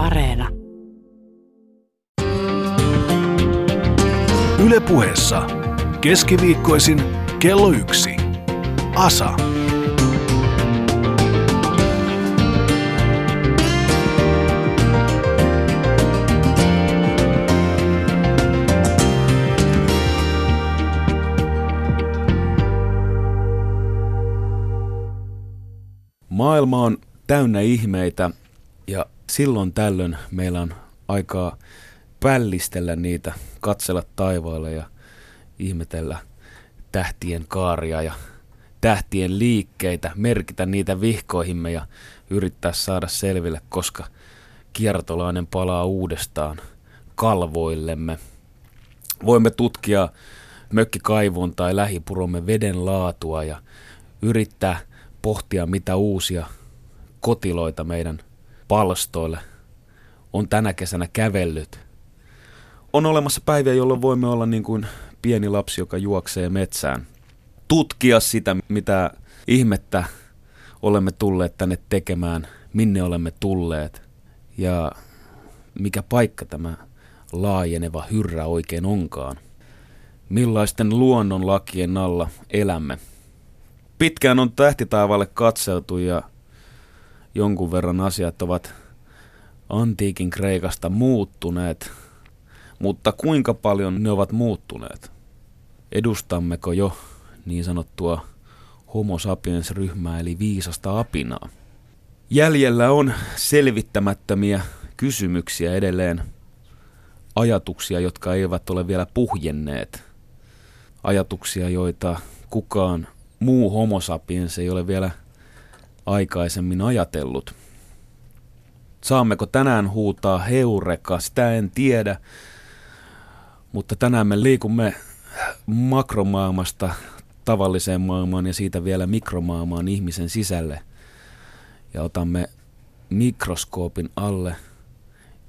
Areena. Ylepuheessa keskiviikkoisin kello yksi. Asa. Maailma on täynnä ihmeitä ja silloin tällöin meillä on aikaa pällistellä niitä, katsella taivaalle ja ihmetellä tähtien kaaria ja tähtien liikkeitä, merkitä niitä vihkoihimme ja yrittää saada selville, koska kiertolainen palaa uudestaan kalvoillemme. Voimme tutkia mökkikaivun tai lähipuromme veden laatua ja yrittää pohtia, mitä uusia kotiloita meidän palstoille on tänä kesänä kävellyt. On olemassa päiviä, jolloin voimme olla niin kuin pieni lapsi, joka juoksee metsään. Tutkia sitä, mitä ihmettä olemme tulleet tänne tekemään, minne olemme tulleet ja mikä paikka tämä laajeneva hyrrä oikein onkaan. Millaisten luonnonlakien alla elämme. Pitkään on tähtitaivaalle katseltu ja jonkun verran asiat ovat antiikin Kreikasta muuttuneet, mutta kuinka paljon ne ovat muuttuneet? Edustammeko jo niin sanottua homo sapiens-ryhmää eli viisasta apinaa? Jäljellä on selvittämättömiä kysymyksiä edelleen, ajatuksia, jotka eivät ole vielä puhjenneet, ajatuksia, joita kukaan muu homo sapiens ei ole vielä aikaisemmin ajatellut. Saammeko tänään huutaa heureka, sitä en tiedä, mutta tänään me liikumme makromaailmasta tavalliseen maailmaan ja siitä vielä mikromaailmaan ihmisen sisälle. Ja otamme mikroskoopin alle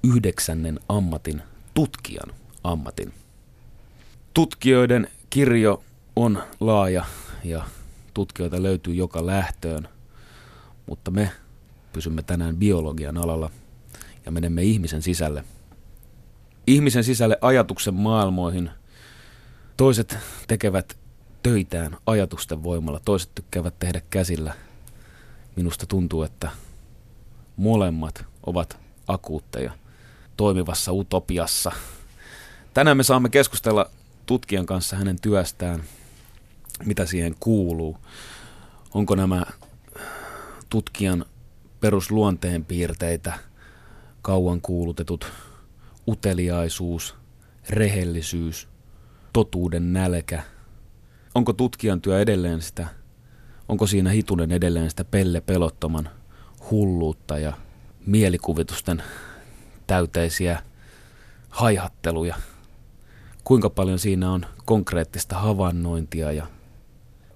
yhdeksännen ammatin, tutkijan ammatin. Tutkijoiden kirjo on laaja ja tutkijoita löytyy joka lähtöön, mutta me pysymme tänään biologian alalla ja menemme ihmisen sisälle. Ihmisen sisälle ajatuksen maailmoihin. Toiset tekevät töitään ajatusten voimalla, toiset tykkäävät tehdä käsillä. Minusta tuntuu, että molemmat ovat akuutteja toimivassa utopiassa. Tänään me saamme keskustella tutkijan kanssa hänen työstään, mitä siihen kuuluu. Onko nämä tutkijan perusluonteen piirteitä, kauan kuulutetut uteliaisuus, rehellisyys, totuuden nälkä. Onko tutkijan työ edelleen sitä, onko siinä hitunen edelleen sitä pelle pelottoman hulluutta ja mielikuvitusten täyteisiä haihatteluja? Kuinka paljon siinä on konkreettista havainnointia ja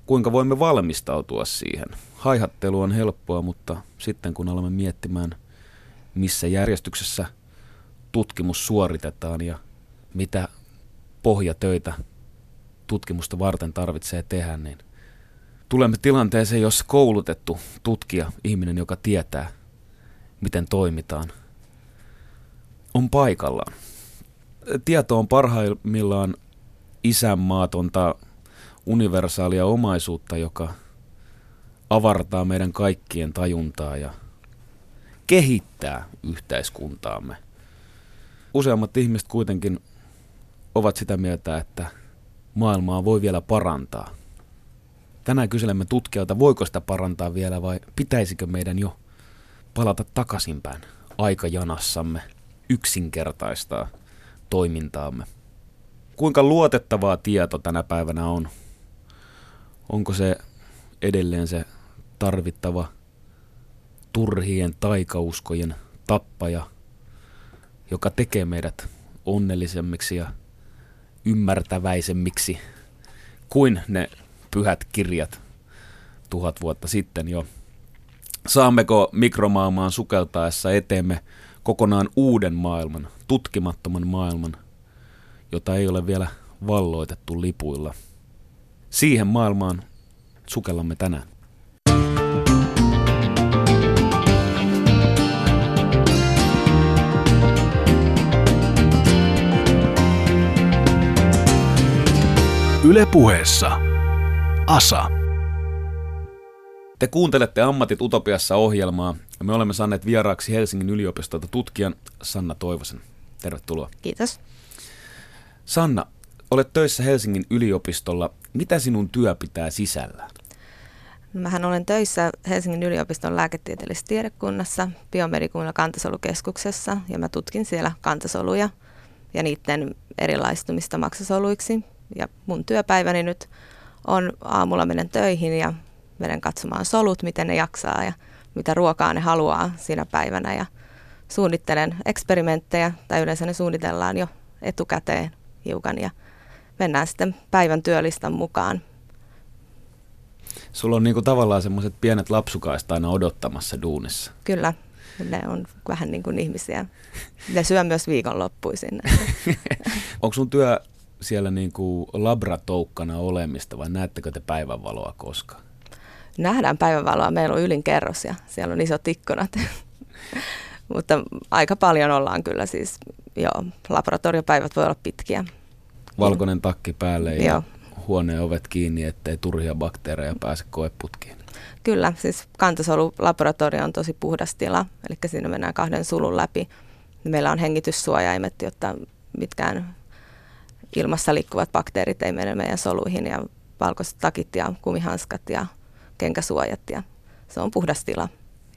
kuinka voimme valmistautua siihen. Haihattelu on helppoa, mutta sitten kun alamme miettimään, missä järjestyksessä tutkimus suoritetaan ja mitä pohjatöitä tutkimusta varten tarvitsee tehdä, niin tulemme tilanteeseen, jossa koulutettu tutkija, ihminen, joka tietää, miten toimitaan, on paikallaan. Tieto on parhaimmillaan isänmaatonta universaalia omaisuutta, joka avartaa meidän kaikkien tajuntaa ja kehittää yhteiskuntaamme. Useammat ihmiset kuitenkin ovat sitä mieltä, että maailmaa voi vielä parantaa. Tänään kyselemme tutkijalta, voiko sitä parantaa vielä vai pitäisikö meidän jo palata takaisinpäin aikajanassamme, yksinkertaistaa toimintaamme. Kuinka luotettavaa tieto tänä päivänä on onko se edelleen se tarvittava turhien taikauskojen tappaja, joka tekee meidät onnellisemmiksi ja ymmärtäväisemmiksi kuin ne pyhät kirjat tuhat vuotta sitten jo. Saammeko mikromaailmaan sukeltaessa eteemme kokonaan uuden maailman, tutkimattoman maailman, jota ei ole vielä valloitettu lipuilla – Siihen maailmaan sukellamme tänään. Ylepuheessa Asa. Te kuuntelette Ammatit Utopiassa ohjelmaa ja me olemme saaneet vieraaksi Helsingin yliopistolta tutkijan Sanna Toivosen. Tervetuloa. Kiitos. Sanna, olet töissä Helsingin yliopistolla mitä sinun työ pitää sisällään? Mähän olen töissä Helsingin yliopiston lääketieteellisessä tiedekunnassa, biomedikunnalla kantasolukeskuksessa ja mä tutkin siellä kantasoluja ja niiden erilaistumista maksasoluiksi. Ja mun työpäiväni nyt on aamulla menen töihin ja menen katsomaan solut, miten ne jaksaa ja mitä ruokaa ne haluaa siinä päivänä ja suunnittelen eksperimenttejä tai yleensä ne suunnitellaan jo etukäteen hiukan ja mennään sitten päivän työlistan mukaan Sulla on niinku tavallaan semmoiset pienet lapsukaista aina odottamassa duunissa. Kyllä, ne on vähän niin kuin ihmisiä. Ne syö myös viikonloppuisin. Onko sun työ siellä niinku labratoukkana olemista vai näettekö te päivänvaloa koskaan? Nähdään päivänvaloa. Meillä on ylin kerros ja siellä on isot ikkunat. Mutta aika paljon ollaan kyllä siis, joo, laboratoriopäivät voi olla pitkiä. Valkoinen takki päälle ja joo huoneen ovet kiinni, ettei turhia bakteereja pääse koeputkiin. Kyllä, siis kantasolulaboratorio on tosi puhdas tila, eli siinä mennään kahden sulun läpi. Meillä on hengityssuojaimet, jotta mitkään ilmassa liikkuvat bakteerit ei mene meidän soluihin ja valkoiset takit ja kumihanskat ja kenkäsuojat ja se on puhdas tila.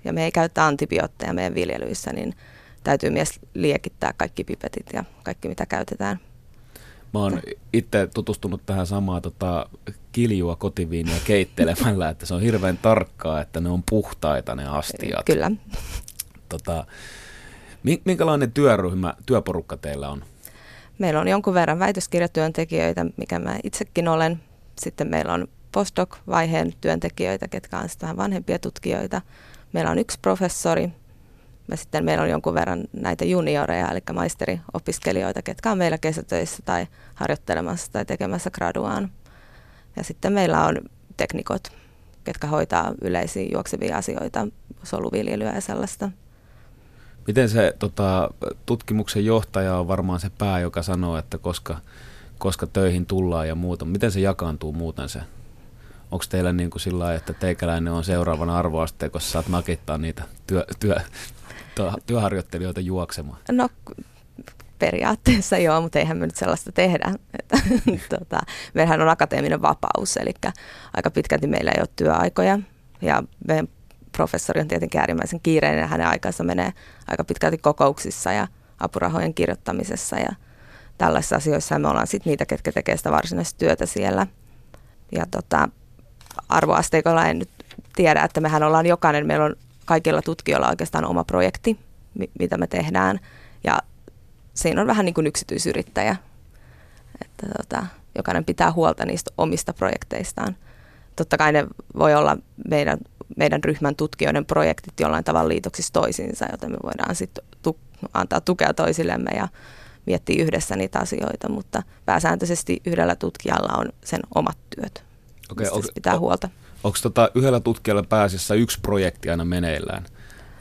Ja me ei käytä antibiootteja meidän viljelyissä, niin täytyy myös liekittää kaikki pipetit ja kaikki mitä käytetään. Mä oon itse tutustunut tähän samaan tota, kiljua kotiviiniä keittelemällä, että se on hirveän tarkkaa, että ne on puhtaita ne astiat. Kyllä. Tota, minkälainen työryhmä, työporukka teillä on? Meillä on jonkun verran väitöskirjatyöntekijöitä, mikä mä itsekin olen. Sitten meillä on postdoc-vaiheen työntekijöitä, ketkä on vähän vanhempia tutkijoita. Meillä on yksi professori, ja sitten meillä on jonkun verran näitä junioreja, eli maisteriopiskelijoita, ketkä on meillä kesätöissä tai harjoittelemassa tai tekemässä graduaan. Ja sitten meillä on teknikot, ketkä hoitaa yleisiä juoksevia asioita, soluviljelyä ja sellaista. Miten se tota, tutkimuksen johtaja on varmaan se pää, joka sanoo, että koska, koska töihin tullaan ja muuta. Miten se jakaantuu muuten se? Onko teillä niin kuin sillä lailla, että teikäläinen on seuraavana arvoasteikossa, saat nakittaa niitä työ, työ, työharjoittelijoita juoksemaan? No periaatteessa joo, mutta eihän me nyt sellaista tehdä. tota, meillähän on akateeminen vapaus, eli aika pitkälti meillä ei ole työaikoja. Ja meidän professori on tietenkin äärimmäisen kiireinen ja hänen aikansa menee aika pitkälti kokouksissa ja apurahojen kirjoittamisessa ja tällaisissa asioissa. Ja me ollaan sitten niitä, ketkä tekee sitä varsinaista työtä siellä. Ja tota, arvoasteikolla en nyt tiedä, että mehän ollaan jokainen, meillä on kaikilla tutkijoilla oikeastaan oma projekti, mitä me tehdään. Ja siinä on vähän niin kuin yksityisyrittäjä, että tota, jokainen pitää huolta niistä omista projekteistaan. Totta kai ne voi olla meidän, meidän ryhmän tutkijoiden projektit jollain tavalla liitoksissa toisiinsa, joten me voidaan sitten tu- antaa tukea toisillemme ja miettiä yhdessä niitä asioita, mutta pääsääntöisesti yhdellä tutkijalla on sen omat työt, okay, mistä pitää huolta. Onko tota yhdellä tutkijalla pääasiassa yksi projekti aina meneillään?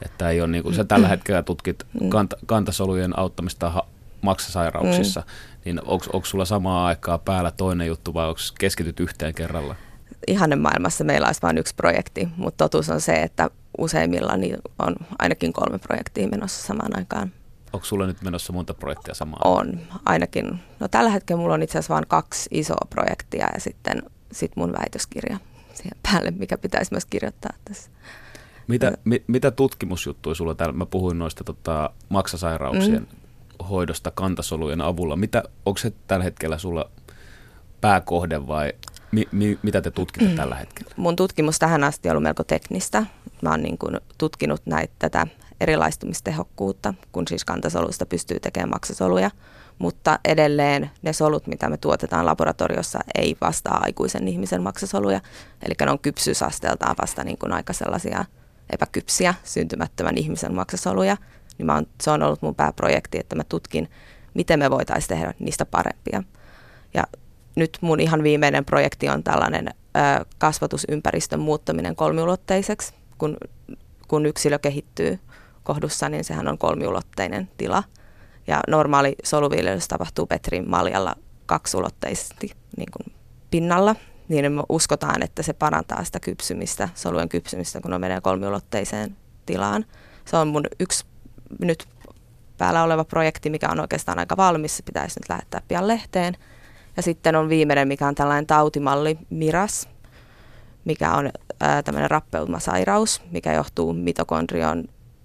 Että ei ole niin kuin, sä tällä hetkellä tutkit mm. kant, kantasolujen auttamista ha- maksasairauksissa, mm. niin onko sulla samaa aikaa päällä toinen juttu vai onko keskityt yhteen kerralla? Ihanne maailmassa meillä olisi vain yksi projekti, mutta totuus on se, että useimmilla niin on ainakin kolme projektia menossa samaan aikaan. Onko sulla nyt menossa monta projektia samaan On, ainakin. No tällä hetkellä mulla on itse asiassa vain kaksi isoa projektia ja sitten sit mun väitöskirja siihen päälle, mikä pitäisi myös kirjoittaa tässä. Mitä, mi, mitä tutkimusjuttuja sulla täällä, mä puhuin noista tota, maksasairauksien mm. hoidosta kantasolujen avulla. Mitä, onko se tällä hetkellä sulla pääkohde vai mi, mi, mitä te tutkitte mm. tällä hetkellä? Mun tutkimus tähän asti on ollut melko teknistä. Mä oon niin kuin tutkinut näitä tätä erilaistumistehokkuutta, kun siis kantasoluista pystyy tekemään maksasoluja – mutta edelleen ne solut, mitä me tuotetaan laboratoriossa, ei vastaa aikuisen ihmisen maksasoluja. Eli ne on kypsyysasteeltaan vasta niin kuin aika sellaisia epäkypsiä syntymättömän ihmisen maksasoluja. Niin mä on, se on ollut mun pääprojekti, että mä tutkin, miten me voitaisiin tehdä niistä parempia. Ja nyt mun ihan viimeinen projekti on tällainen ö, kasvatusympäristön muuttaminen kolmiulotteiseksi. Kun, kun yksilö kehittyy kohdussa, niin sehän on kolmiulotteinen tila – ja normaali soluviljelys tapahtuu Petrin maljalla kaksulotteisesti, niin kuin pinnalla, niin me uskotaan, että se parantaa sitä kypsymistä, solujen kypsymistä, kun ne menee kolmiulotteiseen tilaan. Se on mun yksi nyt päällä oleva projekti, mikä on oikeastaan aika valmis, se pitäisi nyt lähettää pian lehteen. Ja sitten on viimeinen, mikä on tällainen tautimalli Miras, mikä on ää, tämmöinen rappeumasairaus, mikä johtuu mitokondrion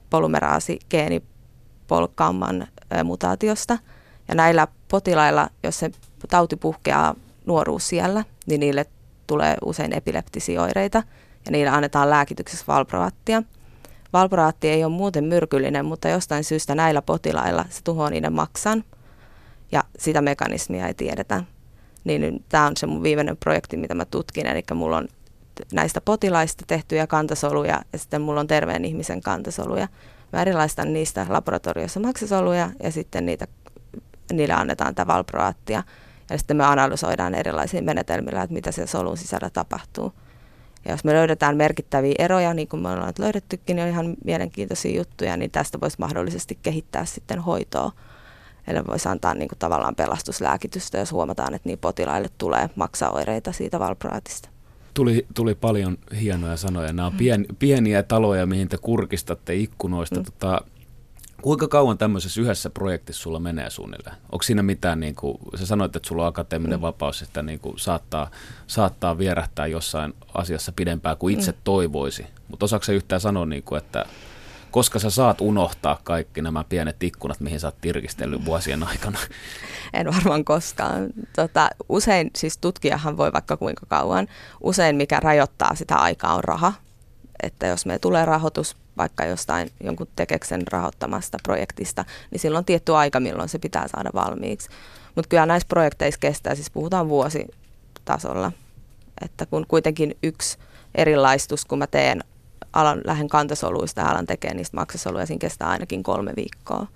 polymeraasi geenipolkkaamman mutaatiosta. Ja näillä potilailla, jos se tauti puhkeaa nuoruus siellä, niin niille tulee usein epileptisiä oireita ja niille annetaan lääkityksessä valproattia. Valproatti ei ole muuten myrkyllinen, mutta jostain syystä näillä potilailla se tuhoaa niiden maksan ja sitä mekanismia ei tiedetä. Niin tämä on se mun viimeinen projekti, mitä mä tutkin, eli mulla on näistä potilaista tehtyjä kantasoluja ja sitten mulla on terveen ihmisen kantasoluja. Mä erilaistan niistä laboratoriossa maksasoluja ja sitten niitä, niille annetaan tätä valproaattia. Ja sitten me analysoidaan erilaisia menetelmillä, että mitä sen solun sisällä tapahtuu. Ja jos me löydetään merkittäviä eroja, niin kuin me ollaan löydettykin, niin on ihan mielenkiintoisia juttuja, niin tästä voisi mahdollisesti kehittää sitten hoitoa. Eli voisi antaa niin kuin tavallaan pelastuslääkitystä, jos huomataan, että niin potilaille tulee maksaoireita siitä valproatista. Tuli, tuli paljon hienoja sanoja. Nämä on pien, pieniä taloja, mihin te kurkistatte ikkunoista. Mm. Tota, Kuinka kauan tämmöisessä yhdessä projektissa sulla menee suunnilleen? Onko siinä mitään, niin kuin, sä sanoit, että sulla on akateeminen mm. vapaus, että niin kuin saattaa, saattaa vierähtää jossain asiassa pidempään kuin itse mm. toivoisi. Mutta osaako yhtään sanoa, niin kuin, että koska sä saat unohtaa kaikki nämä pienet ikkunat, mihin sä oot tirkistellyt vuosien aikana? En varmaan koskaan. Tota, usein, siis tutkijahan voi vaikka kuinka kauan, usein mikä rajoittaa sitä aikaa on raha. Että jos me tulee rahoitus vaikka jostain jonkun tekeksen rahoittamasta projektista, niin silloin on tietty aika, milloin se pitää saada valmiiksi. Mutta kyllä näissä projekteissa kestää, siis puhutaan vuositasolla. Että kun kuitenkin yksi erilaistus, kun mä teen alan, lähden kantasoluista ja alan tekee niistä maksasoluja, siinä kestää ainakin kolme viikkoa.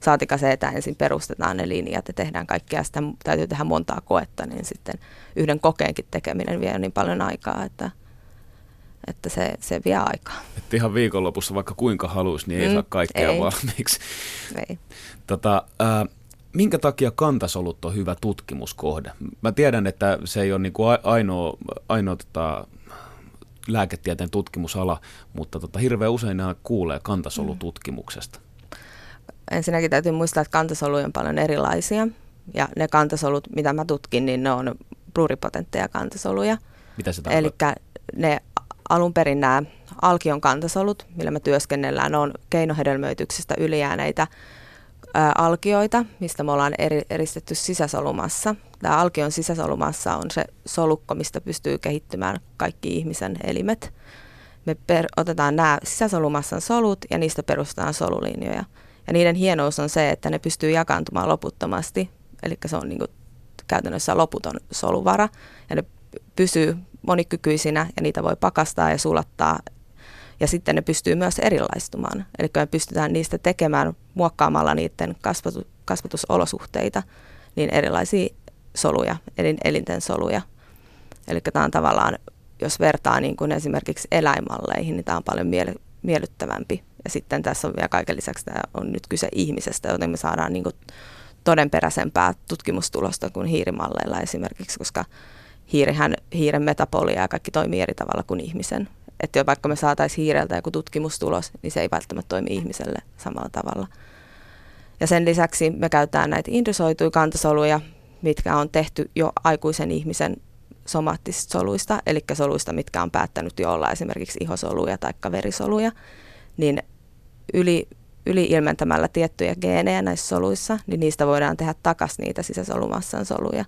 Saatika se, että ensin perustetaan ne linjat ja tehdään kaikkea, sitä täytyy tehdä montaa koetta, niin sitten yhden kokeenkin tekeminen vie niin paljon aikaa, että – että se, se vie aikaa. Että ihan viikonlopussa vaikka kuinka haluaisi, niin ei mm, saa kaikkea ei. valmiiksi. Ei. Tota, äh, minkä takia kantasolut on hyvä tutkimuskohde? Mä tiedän, että se ei ole niin kuin ainoa, ainoa tota, lääketieteen tutkimusala, mutta tota, hirveän usein nämä kuulee kantasolututkimuksesta. Mm. Ensinnäkin täytyy muistaa, että kantasoluja on paljon erilaisia. Ja ne kantasolut, mitä mä tutkin, niin ne on pluripotentteja kantasoluja. Mitä se tarkoittaa? Eli ne alun perin nämä alkion kantasolut, millä me työskennellään, ne on keinohedelmöityksestä ylijääneitä ää, alkioita, mistä me ollaan eri, eristetty sisäsolumassa. Tämä alkion sisäsolumassa on se solukko, mistä pystyy kehittymään kaikki ihmisen elimet. Me per, otetaan nämä sisäsolumassan solut ja niistä perustetaan solulinjoja. Ja niiden hienous on se, että ne pystyy jakaantumaan loputtomasti, eli se on niin kuin käytännössä loputon soluvara, ja ne pysyy monikykyisinä ja niitä voi pakastaa ja sulattaa. Ja sitten ne pystyy myös erilaistumaan. Eli me pystytään niistä tekemään muokkaamalla niiden kasvatu, kasvatusolosuhteita niin erilaisia soluja, eli elinten soluja. Eli tämä on tavallaan, jos vertaa niin kuin esimerkiksi eläinmalleihin, niin tämä on paljon miele- miellyttävämpi. Ja sitten tässä on vielä kaiken lisäksi, tämä on nyt kyse ihmisestä, joten me saadaan niin kuin todenperäisempää tutkimustulosta kuin hiirimalleilla esimerkiksi, koska hiirihän, hiiren metapolia ja kaikki toimii eri tavalla kuin ihmisen. Että vaikka me saataisiin hiireltä joku tutkimustulos, niin se ei välttämättä toimi ihmiselle samalla tavalla. Ja sen lisäksi me käytetään näitä indrysoituja kantasoluja, mitkä on tehty jo aikuisen ihmisen somaattisista soluista, eli soluista, mitkä on päättänyt jo olla esimerkiksi ihosoluja tai verisoluja, niin yli, yli ilmentämällä tiettyjä geenejä näissä soluissa, niin niistä voidaan tehdä takaisin niitä sisäsolumassan soluja,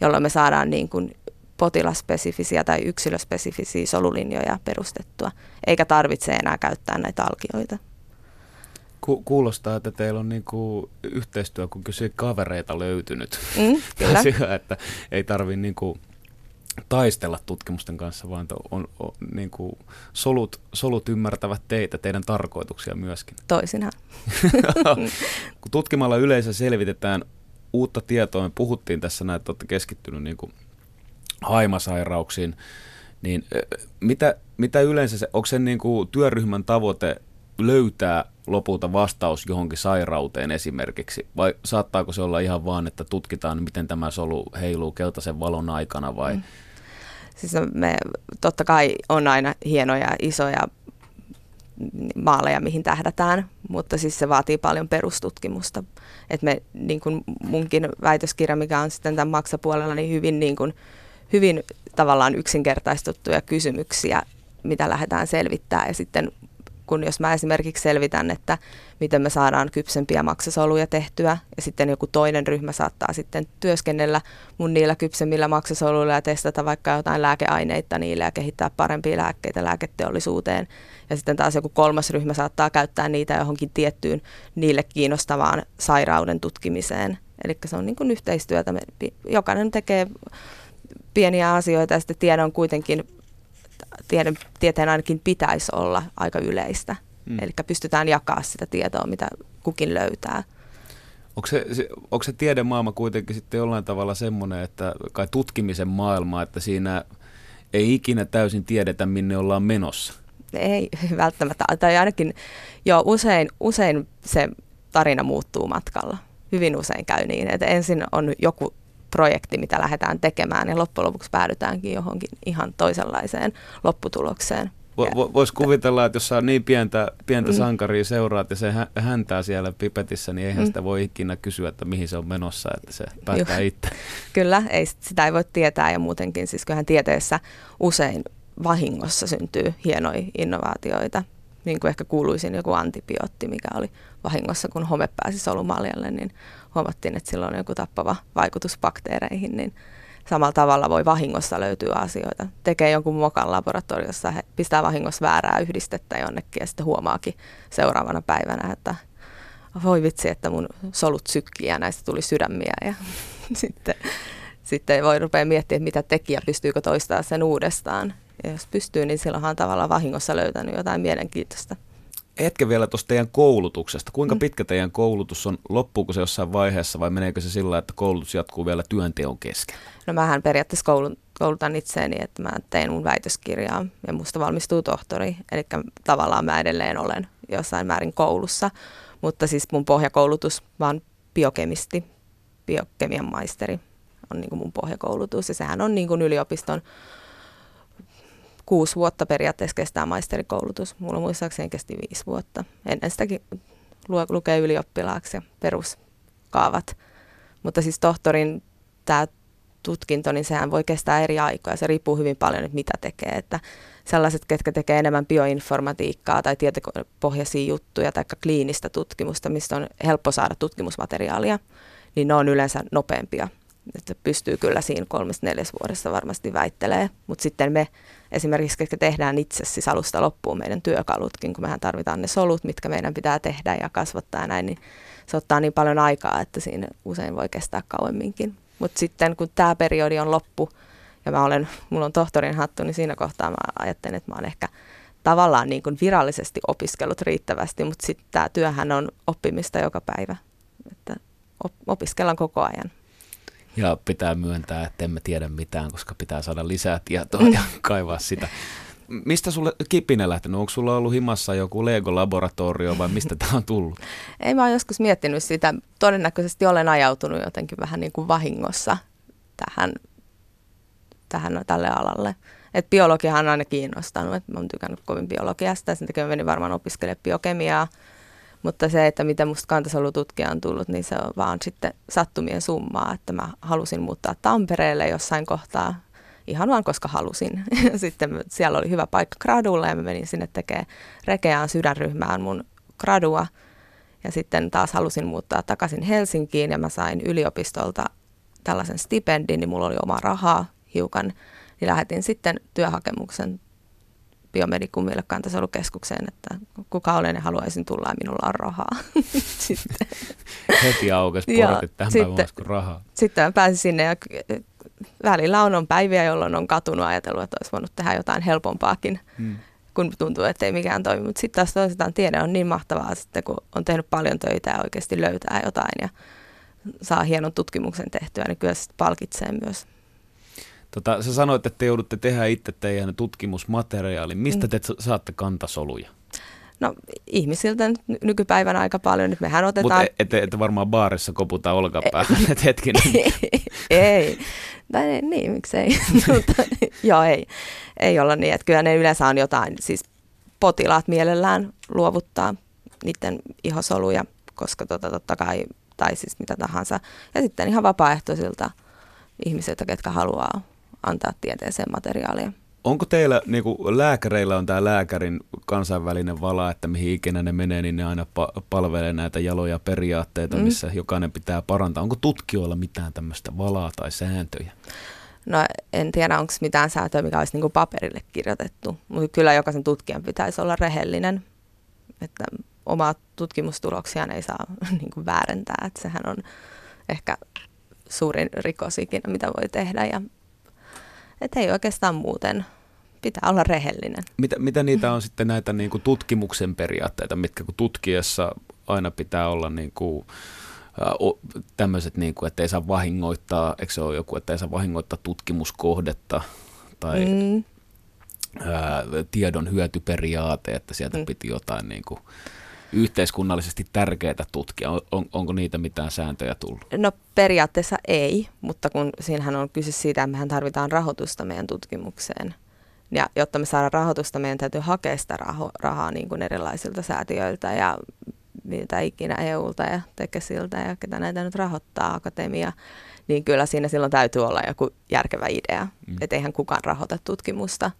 jolloin me saadaan niin kuin potilaspesifisiä tai yksilöspesifisiä solulinjoja perustettua, eikä tarvitse enää käyttää näitä alkioita. Ku- kuulostaa, että teillä on niinku yhteistyö, kun kysyy kavereita löytynyt. Mm, kyllä. Asia, että ei tarvitse niinku taistella tutkimusten kanssa, vaan on, on, niin kuin solut, solut ymmärtävät teitä, teidän tarkoituksia myöskin. Toisinaan. kun tutkimalla yleensä selvitetään uutta tietoa, me puhuttiin tässä näin, että olette keskittynyt niin kuin haimasairauksiin, niin mitä, mitä yleensä se, onko sen niin kuin työryhmän tavoite löytää lopulta vastaus johonkin sairauteen esimerkiksi? Vai saattaako se olla ihan vaan, että tutkitaan, miten tämä solu heiluu keltaisen valon aikana vai? Mm. Siis me totta kai on aina hienoja, isoja maaleja, mihin tähdätään, mutta siis se vaatii paljon perustutkimusta. Et me, niin kuin munkin väitöskirja, mikä on sitten tämän maksapuolella, niin hyvin, niin kuin, hyvin tavallaan yksinkertaistuttuja kysymyksiä, mitä lähdetään selvittämään ja sitten kun jos mä esimerkiksi selvitän, että miten me saadaan kypsempiä maksasoluja tehtyä, ja sitten joku toinen ryhmä saattaa sitten työskennellä mun niillä kypsemmillä maksasoluilla ja testata vaikka jotain lääkeaineita niillä ja kehittää parempia lääkkeitä lääketeollisuuteen. Ja sitten taas joku kolmas ryhmä saattaa käyttää niitä johonkin tiettyyn niille kiinnostavaan sairauden tutkimiseen. Eli se on niin kuin yhteistyötä. Jokainen tekee pieniä asioita ja sitten tiedon kuitenkin tiedon, tieteen ainakin pitäisi olla aika yleistä. Mm. Eli pystytään jakamaan sitä tietoa, mitä kukin löytää. Onko se, se, onko se tiedemaailma kuitenkin sitten jollain tavalla semmoinen, että kai tutkimisen maailma, että siinä ei ikinä täysin tiedetä, minne ollaan menossa? Ei välttämättä, tai ainakin jo usein, usein se tarina muuttuu matkalla. Hyvin usein käy niin, että ensin on joku projekti, mitä lähdetään tekemään ja loppujen lopuksi päädytäänkin johonkin ihan toisenlaiseen lopputulokseen. Vo, Voisi kuvitella, että jos saa niin pientä, pientä mm. sankaria seuraat ja se häntää siellä pipetissä, niin eihän mm. sitä voi ikinä kysyä, että mihin se on menossa, että se päättää Juh. itse. Kyllä, ei, sitä ei voi tietää ja muutenkin, siis kyllähän tieteessä usein vahingossa syntyy hienoja innovaatioita. Niin kuin ehkä kuuluisin joku antibiootti, mikä oli vahingossa, kun home pääsi solumaljalle, niin huomattiin, että sillä on joku tappava vaikutus bakteereihin, niin samalla tavalla voi vahingossa löytyä asioita. Tekee jonkun mokan laboratoriossa, he pistää vahingossa väärää yhdistettä jonnekin ja sitten huomaakin seuraavana päivänä, että voi vitsi, että mun solut sykkii ja näistä tuli sydämiä ja sitten, sitten voi rupea miettimään, mitä tekijä, pystyykö toistaa sen uudestaan. Ja jos pystyy, niin silloinhan on tavallaan vahingossa löytänyt jotain mielenkiintoista hetken vielä tuosta teidän koulutuksesta. Kuinka mm. pitkä teidän koulutus on? Loppuuko se jossain vaiheessa vai meneekö se sillä, että koulutus jatkuu vielä työnteon kesken? No mähän periaatteessa koulutan itseäni, että mä tein mun väitöskirjaa ja musta valmistuu tohtori. Eli tavallaan mä edelleen olen jossain määrin koulussa. Mutta siis mun pohjakoulutus, mä oon biokemisti, biokemian maisteri on niin kuin mun pohjakoulutus. Ja sehän on niin kuin yliopiston kuusi vuotta periaatteessa kestää maisterikoulutus. Mulla muistaakseni kesti viisi vuotta. Ennen sitäkin lukee ylioppilaaksi ja peruskaavat. Mutta siis tohtorin tämä tutkinto, niin sehän voi kestää eri aikoja. Se riippuu hyvin paljon, että mitä tekee. Että sellaiset, ketkä tekee enemmän bioinformatiikkaa tai tietopohjaisia juttuja tai kliinistä tutkimusta, mistä on helppo saada tutkimusmateriaalia, niin ne on yleensä nopeampia että pystyy kyllä siinä kolmesta neljäs vuodessa varmasti väittelee, mutta sitten me esimerkiksi, ketkä tehdään itse siis alusta loppuun meidän työkalutkin, kun mehän tarvitaan ne solut, mitkä meidän pitää tehdä ja kasvattaa ja näin, niin se ottaa niin paljon aikaa, että siinä usein voi kestää kauemminkin. Mutta sitten kun tämä periodi on loppu ja mä olen, mulla on tohtorin hattu, niin siinä kohtaa mä ajattelen, että mä oon ehkä tavallaan niin kuin virallisesti opiskellut riittävästi, mutta sitten tämä työhän on oppimista joka päivä, että opiskellaan koko ajan. Ja pitää myöntää, että emme tiedä mitään, koska pitää saada lisää tietoa ja kaivaa sitä. Mistä sulle kipinä lähtenyt? Onko sulla ollut himassa joku Lego-laboratorio vai mistä tämä on tullut? Ei mä oon joskus miettinyt sitä. Todennäköisesti olen ajautunut jotenkin vähän niin kuin vahingossa tähän, tähän tälle alalle. Et biologiahan on aina kiinnostanut. Et mä oon tykännyt kovin biologiasta. Sen takia menin varmaan opiskelemaan biokemiaa mutta se, että mitä musta kantasolututkija on tullut, niin se on vaan sitten sattumien summaa, että mä halusin muuttaa Tampereelle jossain kohtaa ihan vaan koska halusin. sitten siellä oli hyvä paikka gradulla ja mä menin sinne tekemään Rekeaan sydänryhmään mun gradua. Ja sitten taas halusin muuttaa takaisin Helsinkiin ja mä sain yliopistolta tällaisen stipendin, niin mulla oli oma rahaa hiukan. Niin lähetin sitten työhakemuksen biomedikumille kantasolukeskukseen, että kuka olen ja haluaisin tulla ja minulla on rahaa. sitten. Heti aukesi portit tähän sitten, rahaa. Sitten mä pääsin sinne ja välillä on, on päiviä, jolloin on katunut ajatellut, että olisi voinut tehdä jotain helpompaakin, hmm. kun tuntuu, että ei mikään toimi. Mutta sitten taas toisetaan tiede on niin mahtavaa sitten, kun on tehnyt paljon töitä ja oikeasti löytää jotain ja saa hienon tutkimuksen tehtyä, niin kyllä se palkitsee myös. Tota, sä sanoit, että te joudutte tehdä itse teidän tutkimusmateriaalin. Mistä mm. te saatte kantasoluja? No ihmisiltä nyt nykypäivänä aika paljon. Nyt mehän Mutta otetaan... ette, ette varmaan baarissa koputa olkapäähän, että hetkinen. ei. Tai niin, miksei. Mutta, joo, ei. Ei olla niin, että kyllä ne yleensä on jotain, siis potilaat mielellään luovuttaa niiden ihosoluja, koska tota, totta kai, tai siis mitä tahansa. Ja sitten ihan vapaaehtoisilta ihmisiltä, ketkä haluaa antaa tieteeseen materiaalia. Onko teillä, niin kuin lääkäreillä on tämä lääkärin kansainvälinen vala, että mihin ikinä ne menee, niin ne aina pa- palvelee näitä jaloja periaatteita, mm. missä jokainen pitää parantaa. Onko tutkijoilla mitään tämmöistä valaa tai sääntöjä? No en tiedä, onko mitään sääntöä, mikä olisi niin kuin paperille kirjoitettu, mutta kyllä jokaisen tutkijan pitäisi olla rehellinen, että omaa tutkimustuloksiaan ei saa niin kuin väärentää, että sehän on ehkä suurin rikos ikinä, mitä voi tehdä ja että ei oikeastaan muuten. Pitää olla rehellinen. Mitä, mitä niitä on sitten näitä niin kuin tutkimuksen periaatteita, mitkä kun tutkiessa aina pitää olla niin kuin, tämmöiset, niin kuin, että ei saa vahingoittaa, eikö se ole joku, että ei saa vahingoittaa tutkimuskohdetta tai mm. ää, tiedon hyötyperiaate, että sieltä mm. piti jotain niin kuin, yhteiskunnallisesti tärkeää tutkia? On, on, onko niitä mitään sääntöjä tullut? No periaatteessa ei, mutta kun siinähän on kyse siitä, että mehän tarvitaan rahoitusta meidän tutkimukseen. Ja jotta me saadaan rahoitusta, meidän täytyy hakea sitä raho, rahaa niin kuin erilaisilta säätiöiltä ja mitä ikinä EUlta ja Tekesiltä ja ketä näitä nyt rahoittaa, akatemia, niin kyllä siinä silloin täytyy olla joku järkevä idea, mm. että eihän kukaan rahoita tutkimusta.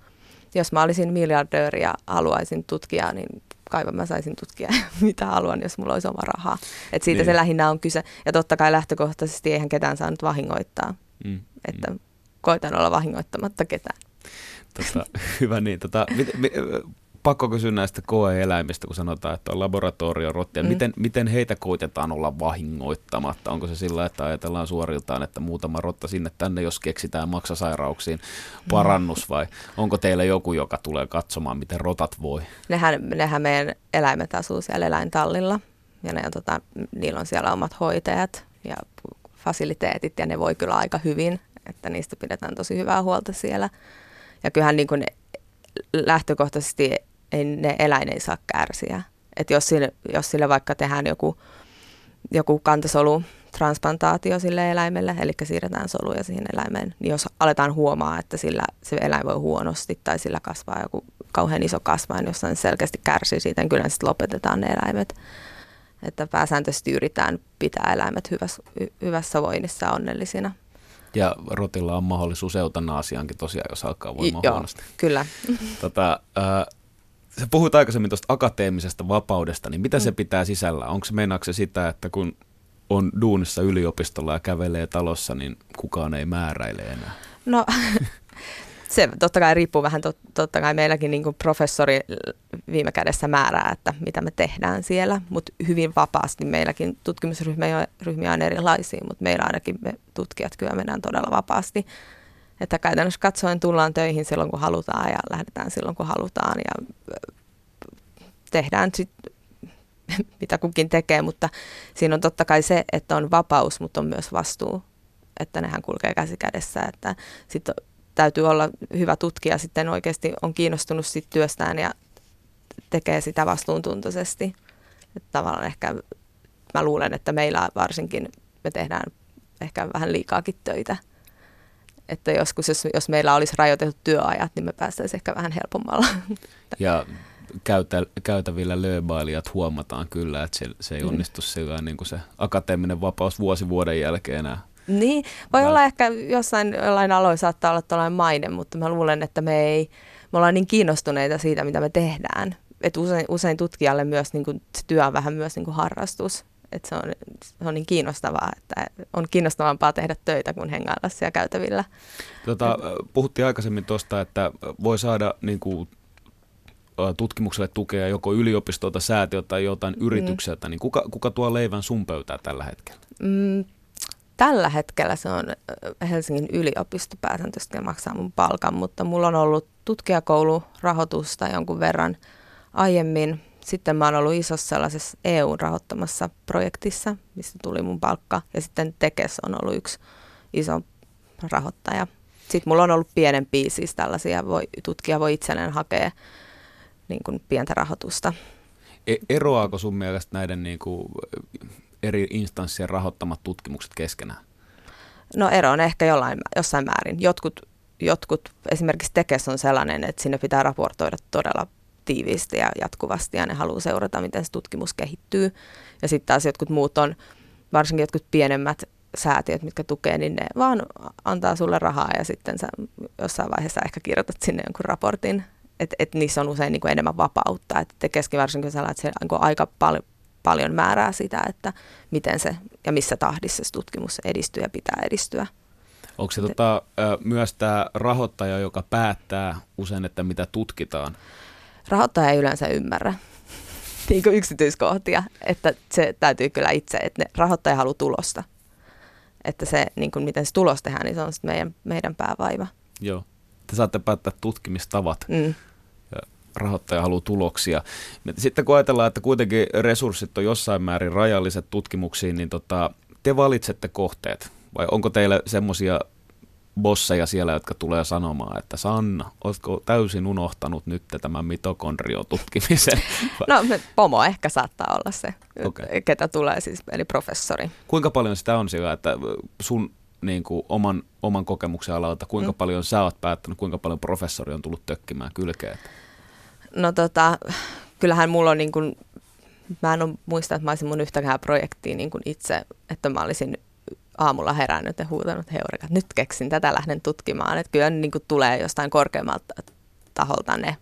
Jos mä olisin miljardööri ja haluaisin tutkia, niin kaiva mä saisin tutkia mitä haluan, jos mulla olisi oma rahaa. Et siitä niin. se lähinnä on kyse. Ja totta kai lähtökohtaisesti eihän ketään saanut vahingoittaa. Mm. Että mm. koitan olla vahingoittamatta ketään. Tota, hyvä niin. Tota, mit, mit, pakko kysyä näistä koe-eläimistä, kun sanotaan, että on laboratoriorottia. Mm. Miten, miten heitä koitetaan olla vahingoittamatta? Onko se sillä, että ajatellaan suoriltaan, että muutama rotta sinne tänne, jos keksitään maksasairauksiin parannus, vai onko teillä joku, joka tulee katsomaan, miten rotat voi? Nehän, nehän meidän eläimet asuu siellä eläintallilla, ja ne on, tota, niillä on siellä omat hoitajat ja fasiliteetit, ja ne voi kyllä aika hyvin, että niistä pidetään tosi hyvää huolta siellä. Ja kyllähän niin kuin lähtökohtaisesti ei, ne eläin ei saa kärsiä. Et jos, sille, jos sille vaikka tehdään joku, joku kantasolu transplantaatio sille eläimelle, eli siirretään soluja siihen eläimeen, niin jos aletaan huomaa, että sillä se eläin voi huonosti tai sillä kasvaa joku kauhean iso kasvain, jossa ne selkeästi kärsii siitä, niin kyllä sitten lopetetaan ne eläimet. Että pääsääntöisesti yritetään pitää eläimet hyvässä, hyvässä voinnissa onnellisina. Ja rotilla on mahdollisuus eutanaasiaankin tosiaan, jos alkaa voimaan Joo, huonosti. kyllä. Tota, äh, sä puhuit aikaisemmin tuosta akateemisesta vapaudesta, niin mitä mm. se pitää sisällä? Onko se meinaako se sitä, että kun on duunissa yliopistolla ja kävelee talossa, niin kukaan ei määräile enää? No se totta kai riippuu vähän, tot, totta kai meilläkin niin kuin professori viime kädessä määrää, että mitä me tehdään siellä, mutta hyvin vapaasti meilläkin tutkimusryhmiä ryhmiä on erilaisia, mutta meillä ainakin me tutkijat kyllä mennään todella vapaasti. Että käytännössä katsoen tullaan töihin silloin, kun halutaan ja lähdetään silloin, kun halutaan ja tehdään sitten mitä kukin tekee, mutta siinä on totta kai se, että on vapaus, mutta on myös vastuu, että nehän kulkee käsi kädessä, että sitten täytyy olla hyvä tutkija sitten oikeasti on kiinnostunut sit työstään ja tekee sitä vastuuntuntoisesti. Että tavallaan ehkä mä luulen, että meillä varsinkin me tehdään ehkä vähän liikaakin töitä. Että joskus, jos, jos meillä olisi rajoitetut työajat, niin me päästäisiin ehkä vähän helpommalla. Ja käytä, käytävillä lööbailijat huomataan kyllä, että se, se ei mm. onnistu mm. sillä niin kuin se akateeminen vapaus vuosi vuoden jälkeen enää niin, voi olla ehkä jossain jollain aloilla saattaa olla tällainen maine, mutta mä luulen, että me ei, me ollaan niin kiinnostuneita siitä, mitä me tehdään. Että usein, usein tutkijalle myös niin kuin, se työ on vähän myös niin kuin harrastus. Että se on, se on niin kiinnostavaa, että on kiinnostavampaa tehdä töitä kuin hengailla siellä käytävillä. Tota, puhuttiin aikaisemmin tuosta, että voi saada niin kuin, tutkimukselle tukea joko yliopistolta, säätiöltä tai jotain mm. yritykseltä, niin kuka, kuka tuo leivän sun pöytää tällä hetkellä? Mm, tällä hetkellä se on Helsingin yliopisto pääsääntöisesti maksaa mun palkan, mutta mulla on ollut tutkijakoulurahoitusta jonkun verran aiemmin. Sitten mä oon ollut isossa sellaisessa EU-rahoittamassa projektissa, mistä tuli mun palkka. Ja sitten Tekes on ollut yksi iso rahoittaja. Sitten mulla on ollut pienempiä, siis tällaisia, voi, tutkija voi itselleen hakea niin kuin pientä rahoitusta. E- eroaako sun mielestä näiden niin kuin, eri instanssien rahoittamat tutkimukset keskenään? No ero on ehkä jollain, jossain määrin. Jotkut, jotkut, esimerkiksi Tekes on sellainen, että sinne pitää raportoida todella tiiviisti ja jatkuvasti ja ne haluaa seurata, miten se tutkimus kehittyy. Ja sitten taas jotkut muut on, varsinkin jotkut pienemmät säätiöt, mitkä tukee, niin ne vaan antaa sulle rahaa ja sitten sä jossain vaiheessa ehkä kirjoitat sinne jonkun raportin. Että et niissä on usein niin kuin enemmän vapautta. Että Tekeskin varsinkin sellainen, että se niin aika pal- paljon määrää sitä, että miten se ja missä tahdissa se tutkimus edistyy ja pitää edistyä. Onko se tota, myös tämä rahoittaja, joka päättää usein, että mitä tutkitaan? Rahoittaja ei yleensä ymmärrä niin kuin yksityiskohtia, että se täytyy kyllä itse, että ne rahoittaja haluaa tulosta. Että se, niin kuin miten se tulos tehdään, niin se on meidän, meidän päävaiva. Joo. Te saatte päättää tutkimistavat. Mm rahoittaja haluaa tuloksia. Sitten kun ajatellaan, että kuitenkin resurssit on jossain määrin rajalliset tutkimuksiin, niin tota, te valitsette kohteet. Vai onko teille semmoisia bosseja siellä, jotka tulee sanomaan, että Sanna, oletko täysin unohtanut nyt tämän mitokondriotutkimisen? No pomo ehkä saattaa olla se, okay. ketä tulee siis, eli professori. Kuinka paljon sitä on siellä, että sun niin kuin oman, oman kokemuksen alalta, kuinka mm. paljon sä oot päättänyt, kuinka paljon professori on tullut tökkimään kylkeen? No tota, kyllähän mulla on niin kuin, mä en muista, että mä olisin mun yhtäkään projektia niin kuin itse, että mä olisin aamulla herännyt ja huutanut heureka, nyt keksin tätä, lähden tutkimaan. Että kyllä niin kuin tulee jostain korkeammalta taholta ne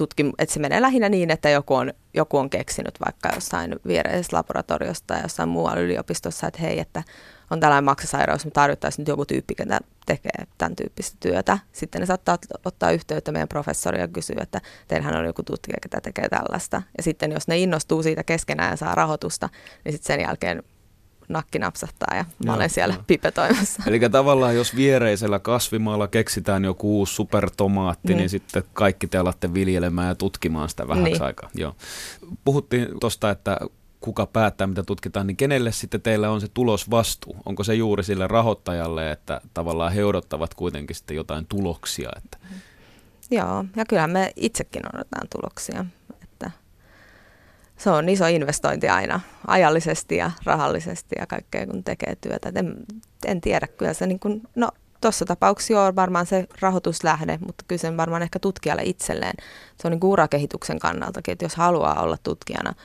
tutkim- että se menee lähinnä niin, että joku on, joku on keksinyt vaikka jossain viereisessä laboratoriosta tai jossain muualla yliopistossa, että hei, että on tällainen maksasairaus, me tarvittaisiin nyt joku tyyppi, joka tekee tämän tyyppistä työtä. Sitten ne saattaa ottaa yhteyttä meidän professori ja kysyä, että teillähän on joku tutkija, joka tekee tällaista. Ja sitten jos ne innostuu siitä keskenään ja saa rahoitusta, niin sitten sen jälkeen nakki napsahtaa ja mä olen siellä joo. pipetoimassa. Eli tavallaan jos viereisellä kasvimaalla keksitään joku uusi supertomaatti, niin, niin sitten kaikki te alatte viljelemään ja tutkimaan sitä vähäksi niin. aikaa. Joo. Puhuttiin tuosta, että kuka päättää, mitä tutkitaan, niin kenelle sitten teillä on se tulosvastuu? Onko se juuri sille rahoittajalle, että tavallaan he odottavat kuitenkin sitten jotain tuloksia? Että... Joo, ja kyllä me itsekin odotetaan tuloksia. Se on iso investointi aina, ajallisesti ja rahallisesti ja kaikkea, kun tekee työtä. En, en tiedä, kyllä se niin kuin, no tuossa tapauksessa on varmaan se rahoituslähde, mutta kyllä se varmaan ehkä tutkijalle itselleen. Se on niin urakehityksen kannaltakin, että jos haluaa olla tutkijana –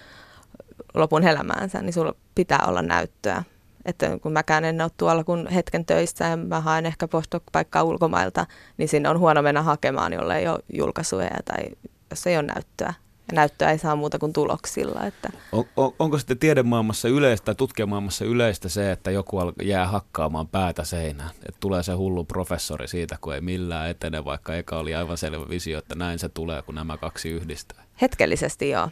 lopun elämäänsä, niin sulla pitää olla näyttöä. Että kun mäkään en ole tuolla kun hetken töissä ja mä haen ehkä postdoc-paikkaa ulkomailta, niin sinne on huono mennä hakemaan, jolle ei ole julkaisuja tai jos ei ole näyttöä. Ja näyttöä ei saa muuta kuin tuloksilla. Että. On, on, onko sitten tiedemaailmassa yleistä tai tutkijamaailmassa yleistä se, että joku jää hakkaamaan päätä seinään? Että tulee se hullu professori siitä, kun ei millään etene, vaikka eka oli aivan selvä visio, että näin se tulee, kun nämä kaksi yhdistää. Hetkellisesti joo.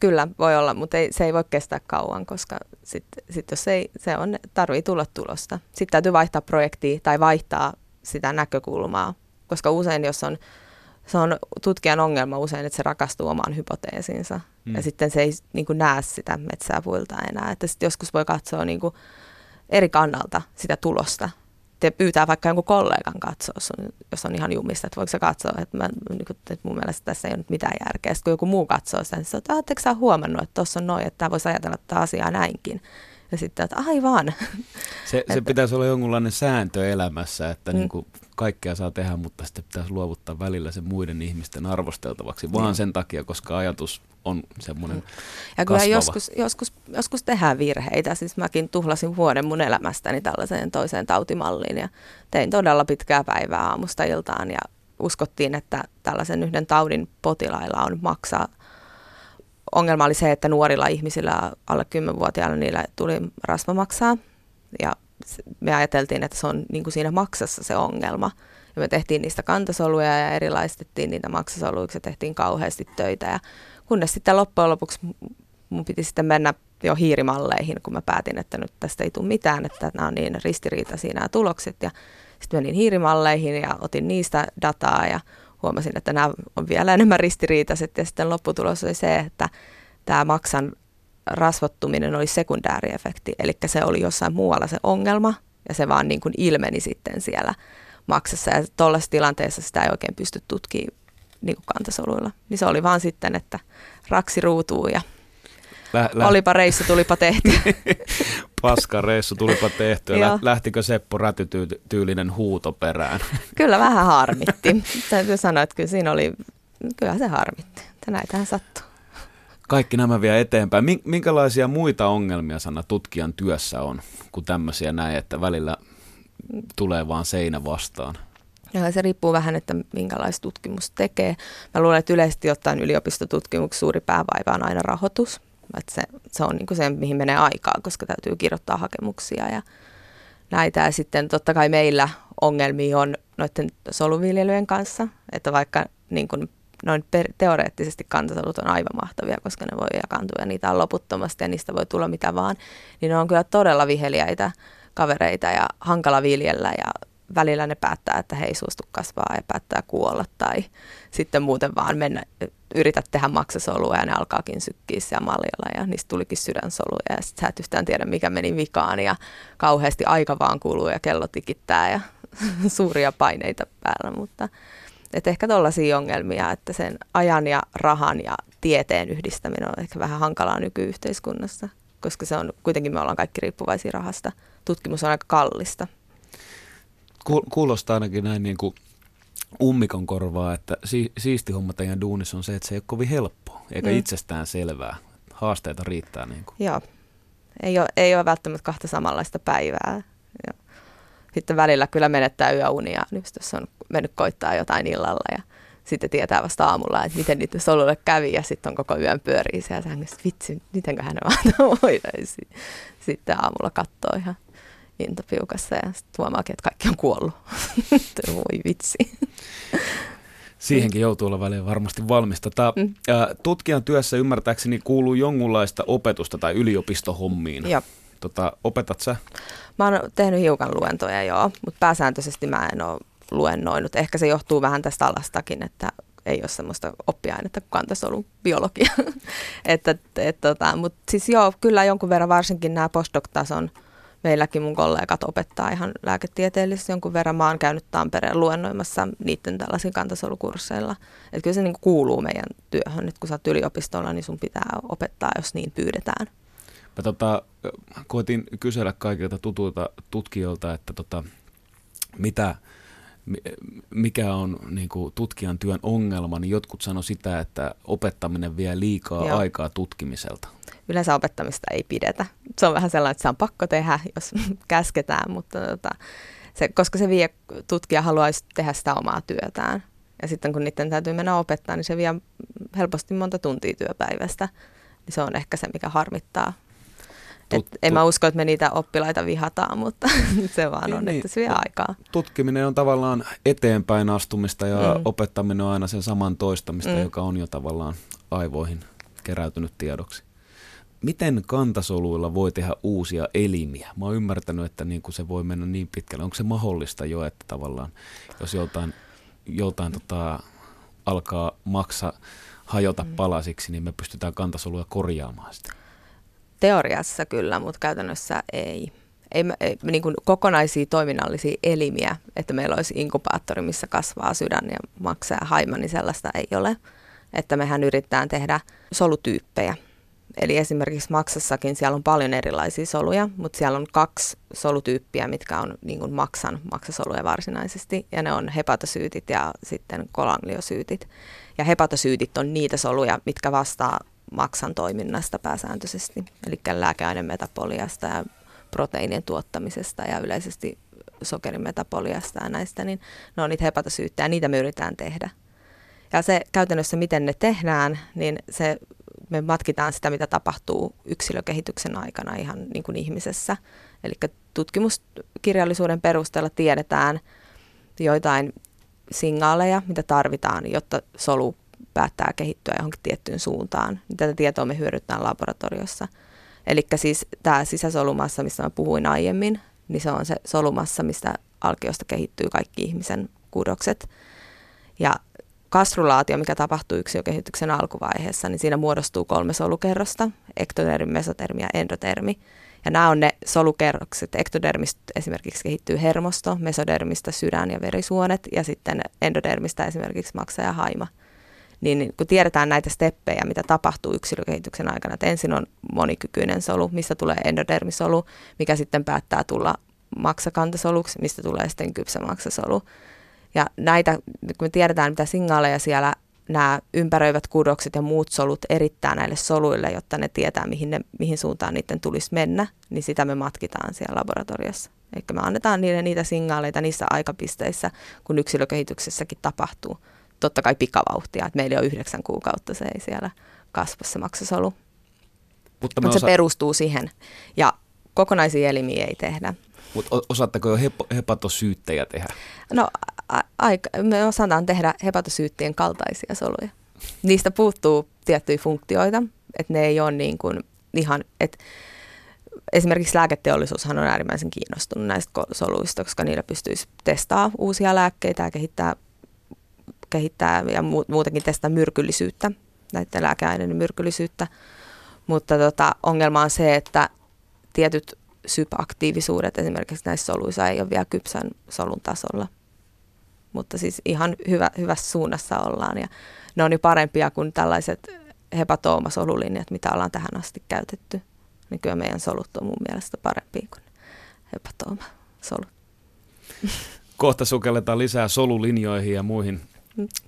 Kyllä voi olla, mutta ei, se ei voi kestää kauan, koska sitten sit jos ei, se on, tarvii tulla tulosta. Sitten täytyy vaihtaa projektia tai vaihtaa sitä näkökulmaa, koska usein jos on, se on tutkijan ongelma usein, että se rakastuu omaan hypoteesiinsa mm. ja sitten se ei niin kuin, näe sitä metsää puilta enää. Että sitten joskus voi katsoa niin kuin, eri kannalta sitä tulosta te pyytää vaikka jonkun kollegan katsoa, jos on ihan jumissa, että voiko se katsoa, että, mä, niin kuin, että mun mielestä tässä ei ole nyt mitään järkeä. Sitten kun joku muu katsoo sitä, niin se että oletteko sä huomannut, että tuossa on noin, että tämä voisi ajatella tätä asiaa näinkin. Ja sitten, että aivan. Se, että, se pitäisi olla jonkunlainen sääntö elämässä, että mm. niin kuin kaikkea saa tehdä, mutta sitten pitäisi luovuttaa välillä se muiden ihmisten arvosteltavaksi, vaan mm. sen takia, koska ajatus on semmoinen mm. Ja kyllä joskus, joskus, joskus tehdään virheitä. Siis mäkin tuhlasin vuoden mun elämästäni tällaiseen toiseen tautimalliin ja tein todella pitkää päivää aamusta iltaan ja uskottiin, että tällaisen yhden taudin potilailla on maksaa. Ongelma oli se, että nuorilla ihmisillä alle 10-vuotiailla niillä tuli rasvamaksaa ja me ajateltiin, että se on niin kuin siinä maksassa se ongelma. Ja me tehtiin niistä kantasoluja ja erilaistettiin niitä maksasoluiksi ja tehtiin kauheasti töitä. Ja kunnes sitten loppujen lopuksi mun piti sitten mennä jo hiirimalleihin, kun mä päätin, että nyt tästä ei tule mitään, että nämä on niin ristiriitaisia nämä tulokset. Ja sitten menin hiirimalleihin ja otin niistä dataa ja huomasin, että nämä on vielä enemmän ristiriitaiset. Ja sitten lopputulos oli se, että tämä maksan rasvottuminen oli sekundääriefekti, eli se oli jossain muualla se ongelma, ja se vaan niin kuin ilmeni sitten siellä maksassa. Ja tuollaisessa tilanteessa sitä ei oikein pysty tutkimaan niin kuin kantasoluilla. Niin se oli vaan sitten, että raksi ruutuu ja Lä, lä, olipa reissu, tulipa tehty. paska reissu, tulipa tehtyä. Joo. Lä, lähtikö Seppo rätytyylinen huuto perään? kyllä vähän harmitti. Täytyy sanoa, että kyllä siinä oli, kyllä se harmitti. Näitähän sattuu. Kaikki nämä vie eteenpäin. Min- Minkälaisia muita ongelmia sana tutkijan työssä on, kuin tämmöisiä näin, että välillä tulee vaan seinä vastaan? Ja se riippuu vähän, että minkälaista tutkimus tekee. Mä luulen, että yleisesti ottaen yliopistotutkimuksessa suuri päävaiva on aina rahoitus. Että se, se on niin kuin se, mihin menee aikaa, koska täytyy kirjoittaa hakemuksia ja näitä. Ja sitten totta kai meillä ongelmia on noiden soluviljelyjen kanssa, että vaikka niin kuin noin per, teoreettisesti kantasolut on aivan mahtavia, koska ne voi jakaantua ja niitä on loputtomasti ja niistä voi tulla mitä vaan, niin ne on kyllä todella viheliäitä kavereita ja hankala viljellä ja välillä ne päättää, että he ei suostu kasvaa ja päättää kuolla tai sitten muuten vaan mennä, yrität tehdä maksasolua ja ne alkaakin sykkiä siellä maljalla ja niistä tulikin sydänsoluja ja sitten sä et yhtään tiedä mikä meni vikaan ja kauheasti aika vaan kuluu ja kello tikittää ja suuria paineita päällä, mutta et ehkä tuollaisia ongelmia, että sen ajan ja rahan ja tieteen yhdistäminen on ehkä vähän hankalaa nykyyhteiskunnassa, koska se on, kuitenkin me ollaan kaikki riippuvaisia rahasta. Tutkimus on aika kallista. Ku- Kuulostaa ainakin näin niin kuin ummikon korvaa, että si- siisti homma teidän duunissa on se, että se ei ole kovin helppoa, eikä Mm. itsestään selvää. Haasteita riittää. Niin kuin. Joo, ei ole, ei ole välttämättä kahta samanlaista päivää. Ja sitten välillä kyllä menettää yöunia, just jos on mennyt koittaa jotain illalla ja sitten tietää vasta aamulla, että miten niitä solulle kävi ja sitten on koko yön pyörii siellä sängyssä, vitsi, mitenköhän ne vaan voitaisiin. Sitten aamulla katsoo ihan intopiukassa ja sitten huomaakin, että kaikki on kuollut. Voi vitsi. Siihenkin joutuu olla väliin varmasti valmis. Tota, Mm. tutkijan työssä ymmärtääkseni kuuluu jonkunlaista opetusta tai yliopistohommiin. Joo. Tota, opetat sä? Mä oon tehnyt hiukan luentoja joo, mutta pääsääntöisesti mä en ole luennoinut. Ehkä se johtuu vähän tästä alastakin, että ei ole semmoista oppiainetta kuin kantasolun biologia. että, et, tota, mutta siis joo, kyllä jonkun verran varsinkin nämä postdoc-tason meilläkin mun kollegat opettaa ihan lääketieteellisesti jonkun verran. Mä oon käynyt Tampereen luennoimassa niiden tällaisilla kantasolukursseilla. Että kyllä se niin kuuluu meidän työhön, että kun sä oot yliopistolla, niin sun pitää opettaa, jos niin pyydetään. Mä tota, koitin kysellä kaikilta tutuilta tutkijoilta, että tota, mitä, mi- mikä on niin kuin tutkijan työn ongelma, niin jotkut sano sitä, että opettaminen vie liikaa Joo. aikaa tutkimiselta. yleensä opettamista ei pidetä. Se on vähän sellainen, että se on pakko tehdä, jos käsketään, mutta tota, se, koska se vie, tutkija haluaisi tehdä sitä omaa työtään. Ja sitten kun niiden täytyy mennä opettaa, niin se vie helposti monta tuntia työpäivästä. Niin se on ehkä se, mikä harmittaa. Et en mä usko, että me niitä oppilaita vihataan, mutta se vaan Niin, on, niin. että se vie aikaa. Tutkiminen on tavallaan eteenpäin astumista ja Mm. opettaminen on aina sen saman toistamista, Mm. mm. joka on jo tavallaan aivoihin keräytynyt tiedoksi. Miten kantasoluilla voi tehdä uusia elimiä? Mä oon ymmärtänyt, että niin kuin se voi mennä niin pitkälle. Onko se mahdollista jo, että tavallaan jos joltain, joltain tota, alkaa maksa hajota Mm. palasiksi, niin me pystytään kantasoluja korjaamaan sitä. Teoriassa kyllä, mutta käytännössä ei. Ei, ei niin kuin kokonaisia toiminnallisia elimiä, että meillä olisi inkubaattori, missä kasvaa sydän ja maksaa ja haima, niin sellaista ei ole. Että mehän yritetään tehdä solutyyppejä. Eli esimerkiksi maksassakin siellä on paljon erilaisia soluja, mutta siellä on kaksi solutyyppiä, mitkä on niin kuin maksan maksasoluja varsinaisesti, ja ne on hepatosyytit ja sitten kolangliosyytit. Ja hepatosyytit on niitä soluja, mitkä vastaa maksan toiminnasta pääsääntöisesti, eli lääkeainemetapoliasta ja proteiinien tuottamisesta ja yleisesti sokerin metaboliasta ja näistä, niin ne on niitä hepatosyyttejä, niitä me yritetään tehdä. Ja se käytännössä, miten ne tehdään, niin se, me matkitaan sitä, mitä tapahtuu yksilökehityksen aikana ihan niin kuin ihmisessä. Eli tutkimuskirjallisuuden perusteella tiedetään joitain signaaleja, mitä tarvitaan, jotta solu päättää kehittyä johonkin tiettyyn suuntaan. Tätä tietoa me hyödynnetään laboratoriossa. Eli siis tämä sisäsolumassa, mistä mä puhuin aiemmin, niin se on se solumassa, mistä alkiosta kehittyy kaikki ihmisen kudokset. Ja kastrulaatio, mikä tapahtuu yksilökehityksen alkuvaiheessa, niin siinä muodostuu kolme solukerrosta, ektodermi, mesotermi ja endotermi. Ja nämä on ne solukerrokset. Ektodermistä esimerkiksi kehittyy hermosto, mesodermistä sydän ja verisuonet ja sitten endodermistä esimerkiksi maksa ja haima. Niin kun tiedetään näitä steppejä, mitä tapahtuu yksilökehityksen aikana, että ensin on monikykyinen solu, mistä tulee endodermisolu, mikä sitten päättää tulla maksakantasoluksi, mistä tulee sitten kypsä maksasolu. Ja näitä, kun me tiedetään, mitä signaaleja siellä nämä ympäröivät kudokset ja muut solut erittää näille soluille, jotta ne tietää, mihin, ne, mihin suuntaan niiden tulisi mennä, niin sitä me matkitaan siellä laboratoriossa. Eli me annetaan niille niitä signaaleita niissä aikapisteissä, kun yksilökehityksessäkin tapahtuu. Totta kai pikavauhtia, että meillä on yhdeksän kuukautta se ei siellä kasva se maksasolu. Mutta Mut osa- se perustuu siihen. Ja kokonaisia elimiä ei tehdä. Mutta osaatteko jo hep- hepatosyyttejä tehdä? No aika, me osataan tehdä hepatosyyttien kaltaisia soluja. Niistä puuttuu tiettyjä funktioita, että ne ei ole niin kuin ihan, että esimerkiksi lääketeollisuushan on äärimmäisen kiinnostunut näistä soluista, koska niillä pystyisi testaamaan uusia lääkkeitä ja kehittää, kehittää ja muutenkin testaa myrkyllisyyttä, näiden lääkeaineiden myrkyllisyyttä. Mutta tota, ongelma on se, että tietyt sypaktiivisuudet esimerkiksi näissä soluissa ei ole vielä kypsän solun tasolla. Mutta siis ihan hyvä, hyvässä suunnassa ollaan ja ne on jo parempia kuin tällaiset hepatoomasolulinjat, mitä ollaan tähän asti käytetty. Niin kyllä meidän solut on mun mielestä parempia kuin hepatoomasolut. Kohta sukelletaan lisää solulinjoihin ja muihin.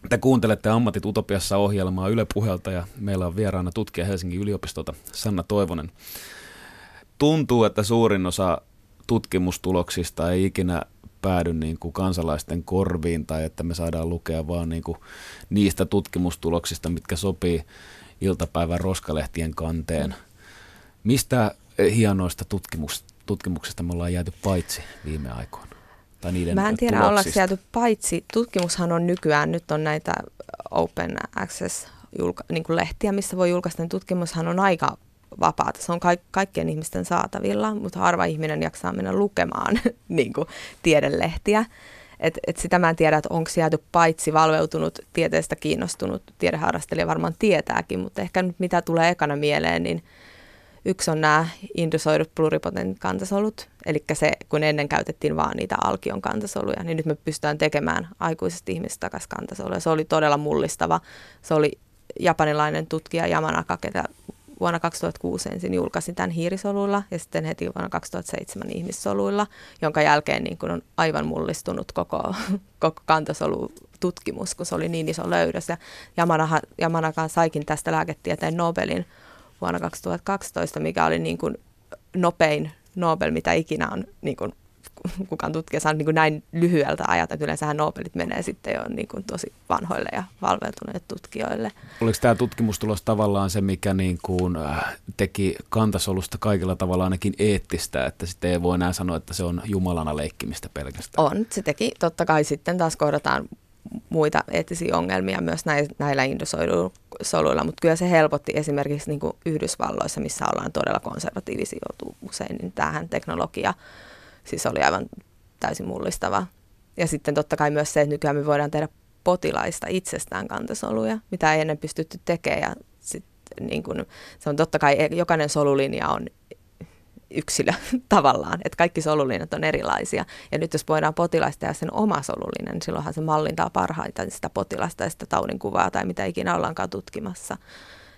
Te kuuntelette Ammatit Utopiassa ohjelmaa Yle Puhelta ja meillä on vieraana tutkija Helsingin yliopistolta Sanna Toivonen tuntuu, että suurin osa tutkimustuloksista ei ikinä päädy niin kuin kansalaisten korviin tai että me saadaan lukea vaan niin kuin niistä tutkimustuloksista, mitkä sopii iltapäivän roskalehtien kanteen. Mistä hienoista tutkimus, tutkimuksista me ollaan jääty paitsi viime aikoina? Tai niiden Mä en tiedä, ollaanko jääty paitsi. Tutkimushan on nykyään, nyt on näitä open access julka, niin kuin lehtiä, missä voi julkaista, niin tutkimushan on aika vapaata. Se on ka- kaikkien ihmisten saatavilla, mutta harva ihminen jaksaa mennä lukemaan niin kuin tiedelehtiä. Et, et sitä mä en tiedä, että onko jääty paitsi valveutunut, tieteestä kiinnostunut tiedeharrastelija varmaan tietääkin, mutta ehkä nyt mitä tulee ekana mieleen, niin yksi on nämä indusoidut pluripotent kantasolut, eli se, kun ennen käytettiin vaan niitä alkion kantasoluja, niin nyt me pystytään tekemään aikuisesta ihmisestä takaisin kantasoluja. Se oli todella mullistava. Se oli japanilainen tutkija Yamanaka, ketä vuonna 2006 ensin julkaisin tämän hiirisoluilla ja sitten heti vuonna 2007 ihmissoluilla, jonka jälkeen niin kun on aivan mullistunut koko, koko kantasolututkimus, kun se oli niin iso löydös. Ja Yamanaha, Yamanakaan saikin tästä lääketieteen Nobelin vuonna 2012, mikä oli niin kuin nopein Nobel, mitä ikinä on niin kuin kukaan tutkija saanut niin kuin näin lyhyeltä ajalta. Yleensähän Nobelit menee sitten jo niin kuin tosi vanhoille ja valveutuneille tutkijoille. Oliko tämä tutkimustulos tavallaan se, mikä niin kuin äh, teki kantasolusta kaikilla tavalla ainakin eettistä, että sitten ei voi enää sanoa, että se on jumalana leikkimistä pelkästään? On, se teki. Totta kai sitten taas kohdataan muita eettisiä ongelmia myös näillä indosoiduilla, mutta kyllä se helpotti esimerkiksi niin kuin Yhdysvalloissa, missä ollaan todella konservatiivisia usein, niin tähän teknologia siis oli aivan täysin mullistava. Ja sitten totta kai myös se, että nykyään me voidaan tehdä potilaista itsestään kantasoluja, mitä ei ennen pystytty tekemään. Ja sit, niin kun, se on totta kai, jokainen solulinja on yksilö tavallaan, että kaikki solulinjat on erilaisia. Ja nyt jos voidaan potilaista tehdä sen oma solulinja, niin silloinhan se mallintaa parhaiten sitä potilasta ja sitä taudinkuvaa tai mitä ikinä ollaankaan tutkimassa.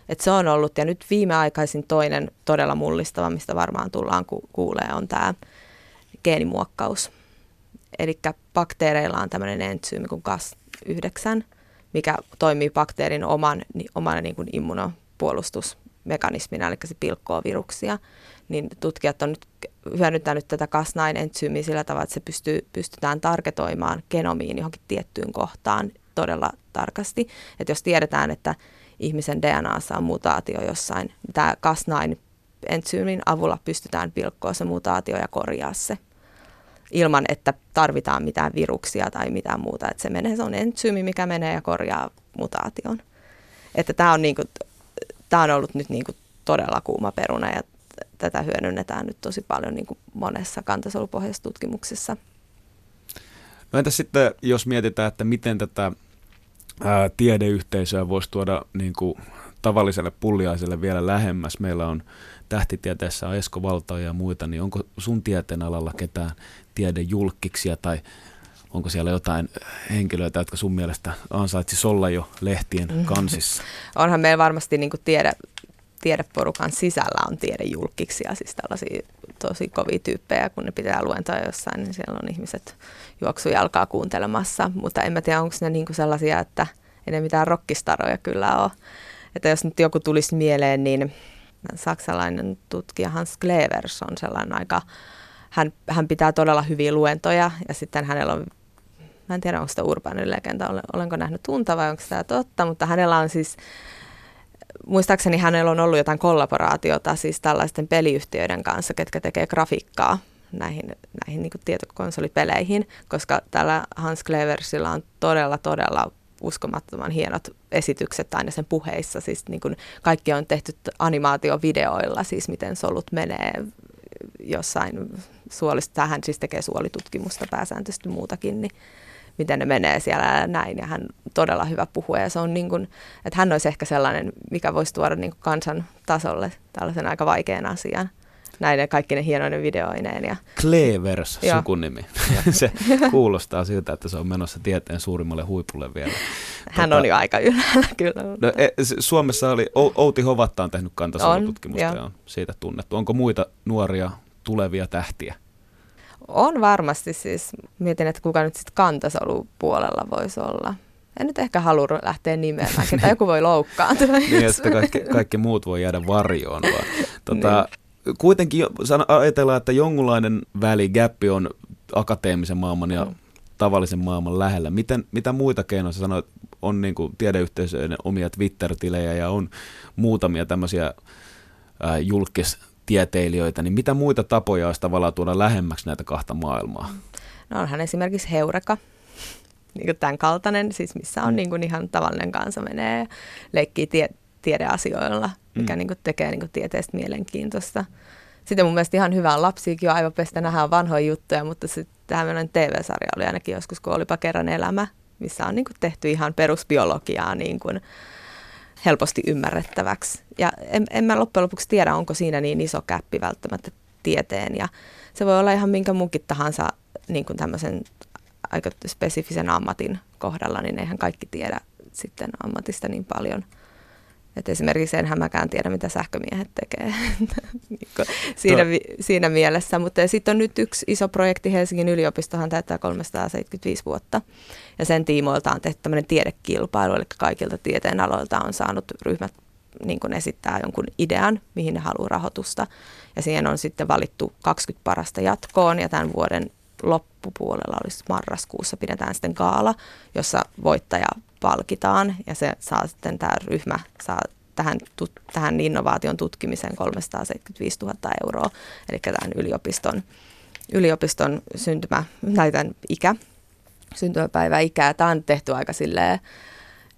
Et se on ollut, ja nyt viimeaikaisin toinen todella mullistava, mistä varmaan tullaan ku- kuulee, on tämä geenimuokkaus. Eli bakteereilla on tämmöinen entsyymi kuin Cas9, mikä toimii bakteerin oman, omana niin kuin immunopuolustusmekanismina, eli se pilkkoo viruksia. Niin tutkijat on nyt hyödyntänyt tätä Cas9-entsyymiä sillä tavalla, että se pystyy, pystytään tarketoimaan genomiin johonkin tiettyyn kohtaan todella tarkasti. Että jos tiedetään, että ihmisen DNAssa on mutaatio jossain, niin tämä Cas9 entsyymin avulla pystytään pilkkoa se mutaatio ja korjaa se ilman, että tarvitaan mitään viruksia tai mitään muuta. Että se menee, se on entsyymi, mikä menee ja korjaa mutaation. Että tämä on, niinku, tämä on ollut nyt niinku todella kuuma peruna ja tätä hyödynnetään nyt tosi paljon niinku monessa kantasolupohjaisessa tutkimuksessa. No entä sitten, jos mietitään, että miten tätä ää, tiedeyhteisöä voisi tuoda niin kuin tavalliselle pulliaiselle vielä lähemmäs. Meillä on tähtitieteessä Esko Valtoja ja muita, niin onko sun tieteen alalla ketään tiedejulkkiksia tai onko siellä jotain henkilöitä, jotka sun mielestä ansaitsisi olla jo lehtien mm. kansissa? Onhan meillä varmasti niin tiede, tiedeporukan sisällä on tiedejulkiksi ja siis tällaisia tosi kovia tyyppejä, kun ne pitää luentoja jossain, niin siellä on ihmiset juoksujalkaa kuuntelemassa, mutta en mä tiedä, onko ne niinku sellaisia, että ei ne mitään rockistaroja kyllä ole. Että jos nyt joku tulisi mieleen, niin saksalainen tutkija Hans Klevers on sellainen aika, hän, hän pitää todella hyviä luentoja ja sitten hänellä on, mä en tiedä onko sitä urbaani legenda, olenko nähnyt tunta vai onko tämä totta, mutta hänellä on siis muistaakseni hänellä on ollut jotain kollaboraatiota siis tällaisten peliyhtiöiden kanssa, ketkä tekee grafiikkaa näihin, näihin niin tietokonsolipeleihin, koska tällä Hans Kleversilla on todella, todella uskomattoman hienot esitykset aina sen puheissa. Siis niin kuin kaikki on tehty animaatiovideoilla, siis miten solut menee jossain suolista. Hän siis tekee suolitutkimusta pääsääntöisesti muutakin, niin miten ne menee siellä ja näin. Ja hän on todella hyvä puhuja ja se on niin kuin, että hän olisi ehkä sellainen, mikä voisi tuoda niin kuin kansan tasolle tällaisen aika vaikean asian näiden kaikki ne hienoinen videoineen. Ja... Clevers sukunimi. se kuulostaa siltä, että se on menossa tieteen suurimmalle huipulle vielä. Hän tota, on jo aika ylhäällä kyllä. No, e, Suomessa oli, Outi Hovatta on tehnyt kantasolututkimusta ja on siitä tunnettu. Onko muita nuoria tulevia tähtiä? On varmasti siis. Mietin, että kuka nyt sitten kantasolupuolella voisi olla. En nyt ehkä halua lähteä nimeämään, ketä joku voi loukkaantua. niin, että kaikki, kaikki muut voi jäädä varjoon. Vaan. Tota, niin. Kuitenkin ajatellaan, että jonkunlainen väli, gappi on akateemisen maailman ja mm. tavallisen maailman lähellä. Miten, mitä muita keinoja sä sanoit, on niin kuin tiedeyhteisöiden omia Twitter-tilejä ja on muutamia tämmöisiä julkis tieteilijöitä, niin mitä muita tapoja olisi tavallaan tuoda lähemmäksi näitä kahta maailmaa? No onhan esimerkiksi Heureka, niin kuin tämän kaltainen, siis missä on niin kuin ihan tavallinen kansa menee ja leikkii tie, tiedeasioilla, mikä mm. niin kuin tekee niin kuin tieteestä mielenkiintoista. Sitten mun mielestä ihan hyvä on lapsiakin jo aivan pestä nähdään vanhoja juttuja, mutta sitten tämmöinen TV-sarja oli ainakin joskus, kun olipa kerran elämä, missä on niin kuin tehty ihan perusbiologiaa niin kuin, helposti ymmärrettäväksi. Ja en, en mä loppujen lopuksi tiedä, onko siinä niin iso käppi välttämättä tieteen. Ja se voi olla ihan minkä munkin tahansa niin kuin tämmöisen aika spesifisen ammatin kohdalla, niin eihän kaikki tiedä sitten ammatista niin paljon – et esimerkiksi enhän mäkään tiedä, mitä sähkömiehet tekee niinku siinä, siinä mielessä. Mutta sitten on nyt yksi iso projekti, Helsingin yliopistohan täyttää 375 vuotta. Ja sen tiimoilta on tehty tämmöinen tiedekilpailu, eli kaikilta tieteenaloilta on saanut ryhmät niin kuin esittää jonkun idean, mihin ne haluaa rahoitusta. Ja siihen on sitten valittu 20 parasta jatkoon, ja tämän vuoden loppupuolella olisi marraskuussa pidetään sitten gaala, jossa voittaja palkitaan ja se saa sitten tämä ryhmä saa tähän, tut, tähän innovaation tutkimiseen 375 000 euroa, eli tämän yliopiston, yliopiston syntymä, tai tämän ikä, syntymäpäiväikää. Tämä on tehty aika silleen,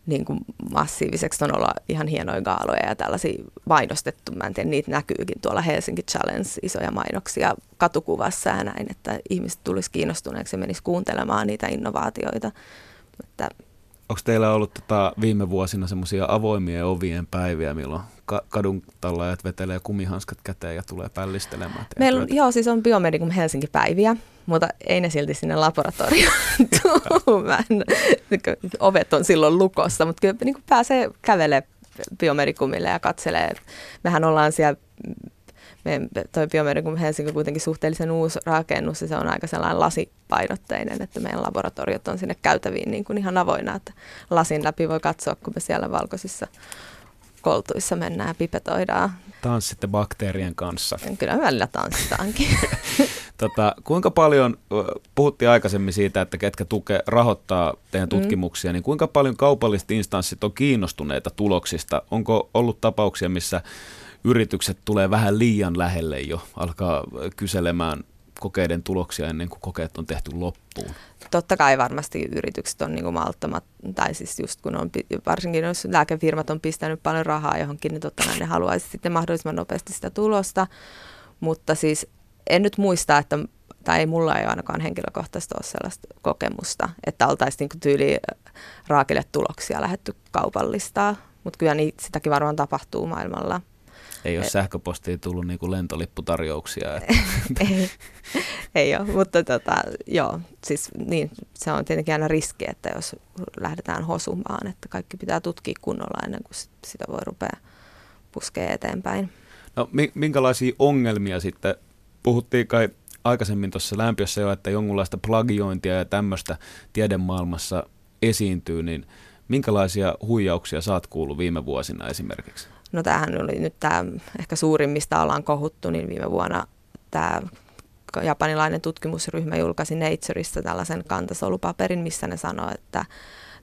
niin kuin massiiviseksi. On olla ihan hienoja gaaloja ja tällaisia mainostettu. Mä en tiedä, niitä näkyykin tuolla Helsinki Challenge, isoja mainoksia katukuvassa ja näin, että ihmiset tulisi kiinnostuneeksi ja menisi kuuntelemaan niitä innovaatioita. Että Onko teillä ollut tota viime vuosina semmoisia avoimia ovien päiviä, milloin ka- kadun tallajat vetelee kumihanskat käteen ja tulee pällistelemään? Meillä on, joo, siis on Biomedikum Helsinki-päiviä, mutta ei ne silti sinne laboratorioon Ovet on silloin lukossa, mutta kyllä niin pääsee kävelemään biomedikumille ja katselee. Mehän ollaan siellä toi Biomedikum Helsinki on kuitenkin suhteellisen uusi rakennus ja se on aika sellainen lasipainotteinen, että meidän laboratoriot on sinne käytäviin niin kuin ihan avoinna, että lasin läpi voi katsoa, kun me siellä valkoisissa koltuissa mennään ja pipetoidaan. Tanssitte bakteerien kanssa. Kyllä välillä tanssitaankin. tota, kuinka paljon, puhuttiin aikaisemmin siitä, että ketkä tuke, rahoittaa teidän mm. tutkimuksia, mm. niin kuinka paljon kaupalliset instanssit on kiinnostuneita tuloksista? Onko ollut tapauksia, missä yritykset tulee vähän liian lähelle jo, alkaa kyselemään kokeiden tuloksia ennen kuin kokeet on tehty loppuun? Totta kai varmasti yritykset on niin malttamat, tai siis just kun on, varsinkin jos lääkefirmat on pistänyt paljon rahaa johonkin, niin totta kai ne haluaisi sitten mahdollisimman nopeasti sitä tulosta, mutta siis en nyt muista, että tai ei mulla ei ainakaan henkilökohtaisesti ole sellaista kokemusta, että oltaisiin niin tyyli raakille tuloksia lähetty kaupallistaa, mutta kyllä niin, sitäkin varmaan tapahtuu maailmalla Ei ole sähköpostiin tullut niin kuin lentolipputarjouksia. Että. ei, ei ole, mutta tota, joo, siis niin, se on tietenkin aina riski, että jos lähdetään hosumaan, että kaikki pitää tutkia kunnolla ennen kuin sitä voi rupea puskea eteenpäin. No minkälaisia ongelmia sitten, puhuttiin kai aikaisemmin tuossa lämpiössä jo, että jonkunlaista plagiointia ja tämmöistä tiedemaailmassa esiintyy, niin minkälaisia huijauksia saat kuullut viime vuosina esimerkiksi? No tämähän oli nyt tämä ehkä suurin, mistä ollaan kohuttu, niin viime vuonna tämä japanilainen tutkimusryhmä julkaisi Natureista tällaisen kantasolupaperin, missä ne sanoo, että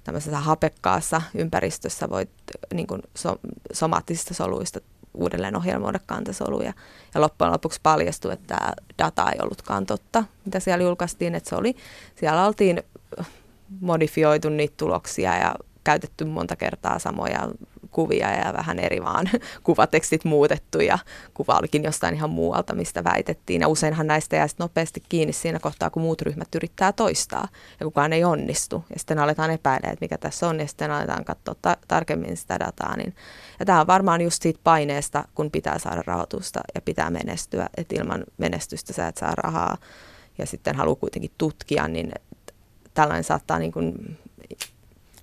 tämmöisessä hapekkaassa ympäristössä voit niin kuin so, somaattisista soluista uudelleen ohjelmoida kantasoluja. Ja loppujen lopuksi paljastui, että tämä data ei ollutkaan totta, mitä siellä julkaistiin, että se oli, siellä oltiin modifioitu niitä tuloksia ja käytetty monta kertaa samoja kuvia ja vähän eri vaan kuvatekstit muutettu ja kuva olikin jostain ihan muualta, mistä väitettiin. Ja useinhan näistä jää nopeasti kiinni siinä kohtaa, kun muut ryhmät yrittää toistaa ja kukaan ei onnistu. Ja sitten aletaan epäilemään, että mikä tässä on ja sitten aletaan katsoa ta- tarkemmin sitä dataa. Niin. Ja tämä on varmaan just siitä paineesta, kun pitää saada rahoitusta ja pitää menestyä, että ilman menestystä sä et saa rahaa ja sitten haluaa kuitenkin tutkia, niin tällainen saattaa niin kuin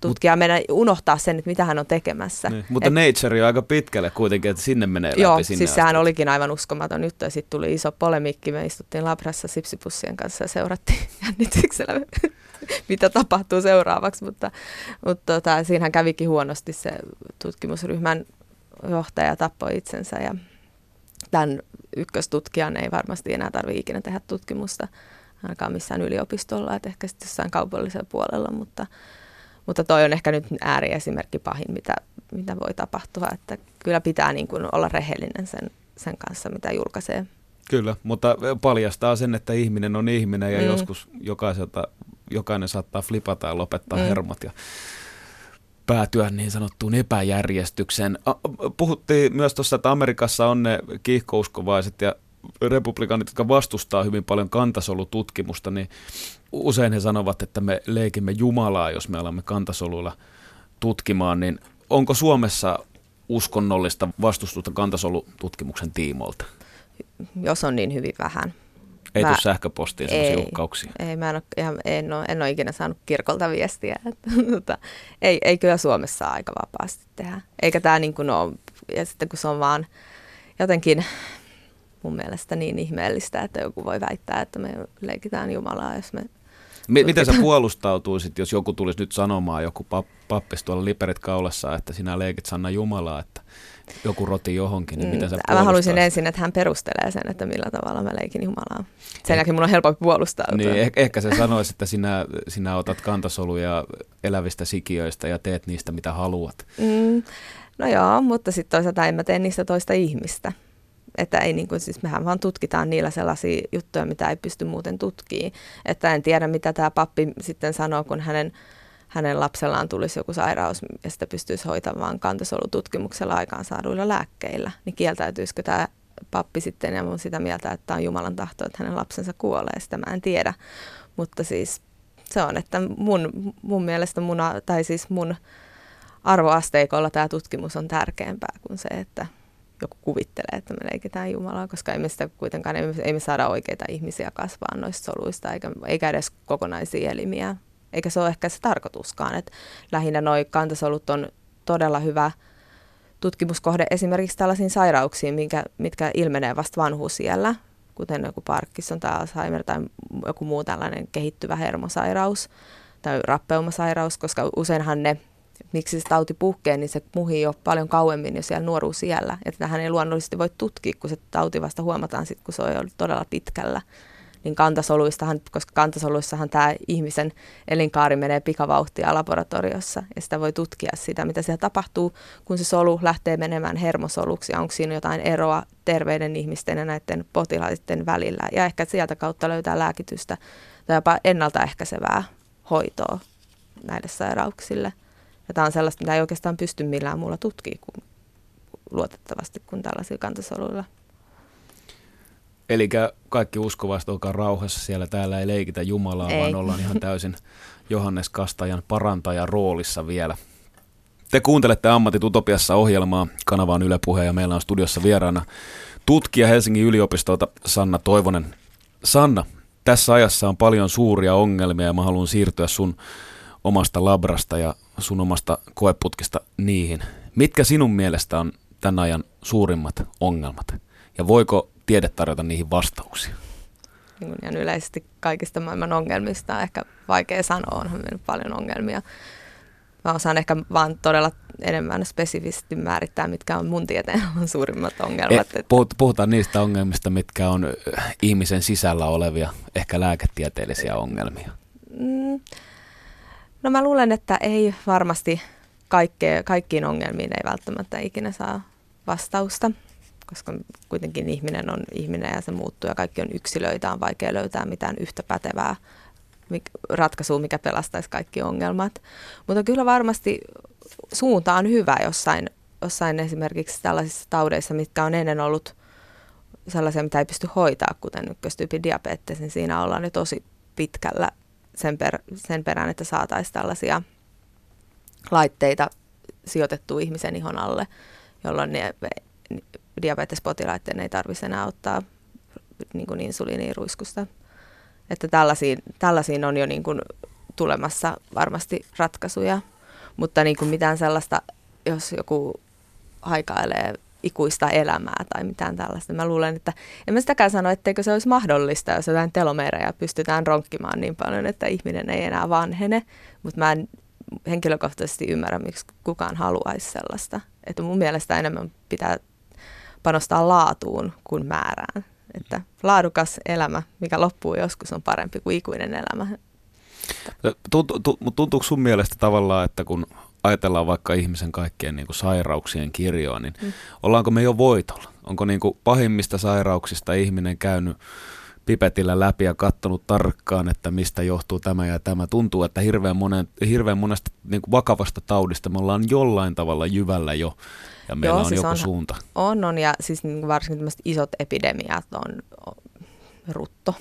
tutkija meidän unohtaa sen, että mitä hän on tekemässä. Niin, mutta Et, Nature on aika pitkälle kuitenkin, että sinne menee läpi. Joo, sinne siis asti. sehän olikin aivan uskomaton juttu ja sitten tuli iso polemikki. Me istuttiin labrassa sipsipussien kanssa ja seurattiin jännityksellä, mitä tapahtuu seuraavaksi, mutta, mutta tota, siinähän kävikin huonosti se tutkimusryhmän johtaja tappoi itsensä ja tämän ykköstutkijan ei varmasti enää tarvitse ikinä tehdä tutkimusta ainakaan missään yliopistolla, että ehkä sitten jossain kaupallisella puolella, mutta, mutta toi on ehkä nyt ääriesimerkki pahin, mitä, mitä voi tapahtua, että kyllä pitää niin kuin olla rehellinen sen, sen kanssa, mitä julkaisee. Kyllä, mutta paljastaa sen, että ihminen on ihminen ja mm. joskus jokaiselta, jokainen saattaa flipata ja lopettaa mm. hermot ja päätyä niin sanottuun epäjärjestykseen. Puhuttiin myös tuossa, että Amerikassa on ne kiihkouskovaiset ja republikaanit, jotka vastustaa hyvin paljon kantasolututkimusta, niin usein he sanovat, että me leikimme Jumalaa, jos me alamme kantasoluilla tutkimaan, niin onko Suomessa uskonnollista vastustusta kantasolututkimuksen tiimolta? Jos on niin hyvin vähän. Ei mä, tule sähköpostiin sellaisia uhkauksia? Ei, mä en ole, ihan, en, ole, en ole ikinä saanut kirkolta viestiä. Että, mutta ei, ei kyllä Suomessa aika vapaasti tehdä. Eikä tämä niin kuin ole, ja sitten kun se on vaan jotenkin mun mielestä niin ihmeellistä, että joku voi väittää, että me leikitään Jumalaa, jos me M- Miten sä puolustautuisit, jos joku tulisi nyt sanomaan, joku pap- pappis tuolla liperit kaulassa, että sinä leikit Sanna Jumalaa, että joku roti johonkin, niin miten sä mm, Mä haluaisin ensin, että hän perustelee sen, että millä tavalla mä leikin Jumalaa. Sen eh- jälkeen mun on helpompi puolustautua. Niin, eh- ehkä se sanoisi, että sinä, sinä otat kantasoluja elävistä sikiöistä ja teet niistä mitä haluat. Mm, no joo, mutta sitten toisaalta en mä tee niistä toista ihmistä. Että ei niin kuin, siis mehän vaan tutkitaan niillä sellaisia juttuja, mitä ei pysty muuten tutkimaan. Että en tiedä, mitä tämä pappi sitten sanoo, kun hänen, hänen lapsellaan tulisi joku sairaus ja sitä pystyisi hoitamaan kantasolututkimuksella aikaan saaduilla lääkkeillä. Niin kieltäytyisikö tämä pappi sitten ja mun sitä mieltä, että on Jumalan tahto, että hänen lapsensa kuolee. Sitä mä en tiedä. Mutta siis se on, että mun, mun mielestä mun, tai siis mun arvoasteikolla tämä tutkimus on tärkeämpää kuin se, että joku kuvittelee, että me leikitään Jumalaa, koska emme sitä kuitenkaan, emme, emme saada oikeita ihmisiä kasvaa noista soluista, eikä, eikä edes kokonaisia elimiä. Eikä se ole ehkä se tarkoituskaan, että lähinnä nuo kantasolut on todella hyvä tutkimuskohde esimerkiksi tällaisiin sairauksiin, minkä, mitkä ilmenee vasta vanhuusiellä, kuten joku Parkinson tai Alzheimer tai joku muu tällainen kehittyvä hermosairaus tai rappeumasairaus, koska useinhan ne miksi se tauti puhkee, niin se muhii jo paljon kauemmin jo siellä nuoruusiällä. Ja tähän ei luonnollisesti voi tutkia, kun se tauti vasta huomataan sitten, kun se on jo todella pitkällä. Niin kantasoluistahan, koska kantasoluissahan tämä ihmisen elinkaari menee pikavauhtia laboratoriossa ja sitä voi tutkia sitä, mitä siellä tapahtuu, kun se solu lähtee menemään hermosoluksi ja onko siinä jotain eroa terveiden ihmisten ja näiden potilaiden välillä. Ja ehkä sieltä kautta löytää lääkitystä tai jopa ennaltaehkäisevää hoitoa näille sairauksille. Ja tämä on sellaista, mitä ei oikeastaan pysty millään muulla tutkimaan kuin luotettavasti kuin tällaisilla kantasoluilla. Eli kaikki uskovaiset olkaa rauhassa siellä, täällä ei leikitä Jumalaa, ei. vaan ollaan ihan täysin Johannes Kastajan parantajan roolissa vielä. Te kuuntelette Ammatit Utopiassa ohjelmaa. Kanava on Yle Puhe ja meillä on studiossa vieraana tutkija Helsingin yliopistolta Sanna Toivonen. Sanna, tässä ajassa on paljon suuria ongelmia ja mä haluan siirtyä sun omasta labrasta ja sun omasta koeputkista niihin. Mitkä sinun mielestä on tämän ajan suurimmat ongelmat? Ja voiko tiede tarjota niihin vastauksia? Niin ihan yleisesti kaikista maailman ongelmista on ehkä vaikea sanoa, onhan meillä paljon ongelmia. Mä osaan ehkä vaan todella enemmän spesifisesti määrittää, mitkä on mun tieteen suurimmat ongelmat. E, puhutaan niistä ongelmista, mitkä on ihmisen sisällä olevia, ehkä lääketieteellisiä ongelmia. Mm, no mä luulen, että ei varmasti kaikkea, kaikkiin ongelmiin ei välttämättä ikinä saa vastausta, koska kuitenkin ihminen on ihminen ja se muuttuu ja kaikki on yksilöitä, on vaikea löytää mitään yhtä pätevää ratkaisua, mikä pelastaisi kaikki ongelmat. Mutta kyllä varmasti suunta on hyvä jossain, jossain esimerkiksi tällaisissa taudeissa, mitkä on ennen ollut sellaisia, mitä ei pysty hoitaa, kuten ykköstyypin diabetes, niin siinä ollaan jo tosi pitkällä sen, per, sen perään, että saataisiin tällaisia laitteita sijoitettu ihmisen ihon alle, jolloin ne diabetespotilaiden ei tarvitse enää ottaa niin kuin insuliiniruiskusta. Että tällaisiin, tällaisiin on jo niin kuin tulemassa varmasti ratkaisuja, mutta niin kuin mitään sellaista, jos joku haikailee ikuista elämää tai mitään tällaista. Mä luulen, että en mä sitäkään sano, etteikö se olisi mahdollista, jos jotain telomeereja pystytään ronkkimaan niin paljon, että ihminen ei enää vanhene, mutta mä en henkilökohtaisesti ymmärrä, miksi kukaan haluaisi sellaista. Että mun mielestä enemmän pitää panostaa laatuun kuin määrään. Että laadukas elämä, mikä loppuu joskus, on parempi kuin ikuinen elämä. Mutta tuntuuko sun mielestä tavallaan, että kun ajatellaan vaikka ihmisen kaikkien niin kuin sairauksien kirjoa, niin mm. ollaanko me jo voitolla? Onko niin kuin pahimmista sairauksista ihminen käynyt pipetillä läpi ja katsonut tarkkaan, että mistä johtuu tämä ja tämä. Tuntuu, että hirveän, monen, hirveän monesta niin kuin vakavasta taudista me ollaan jollain tavalla jyvällä jo ja meillä Joo, on siis joku on, suunta. On, on ja siis niin varsinkin tämmöiset isot epidemiat on, on rutto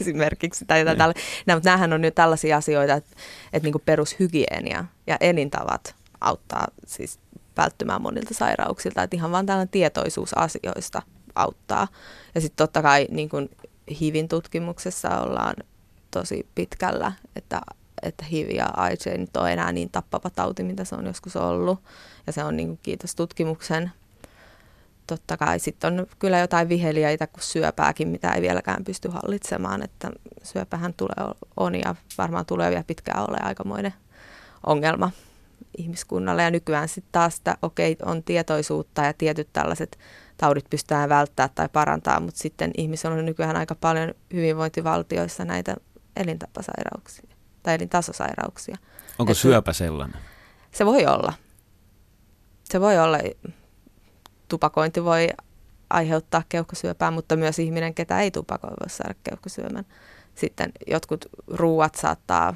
esimerkiksi. Tai jotain niin. tällä. Nämä, mutta näähän on nyt tällaisia asioita, että, että niin perushygienia ja elintavat auttaa siis välttymään monilta sairauksilta. Että ihan vaan tällainen tietoisuus asioista auttaa. Ja sitten totta kai niin kuin HIVin tutkimuksessa ollaan tosi pitkällä, että, että HIV ja AIDS ei nyt ole enää niin tappava tauti, mitä se on joskus ollut. Ja se on niin kuin, kiitos tutkimuksen. Totta kai sitten on kyllä jotain viheliäitä kuin syöpääkin, mitä ei vieläkään pysty hallitsemaan, että syöpähän tulee on ja varmaan tulee vielä pitkään ole aikamoinen ongelma ihmiskunnalle. Ja nykyään sitten taas, että okei, on tietoisuutta ja tietyt tällaiset taudit pystytään välttämään tai parantaa, mutta sitten ihmisillä on nykyään aika paljon hyvinvointivaltioissa näitä elintapasairauksia tai elintasosairauksia. Onko Et syöpä sellainen? Se voi olla. Se voi olla. Tupakointi voi aiheuttaa keuhkosyöpää, mutta myös ihminen, ketä ei tupakoi, voi saada keuhkosyömän. Sitten jotkut ruuat saattaa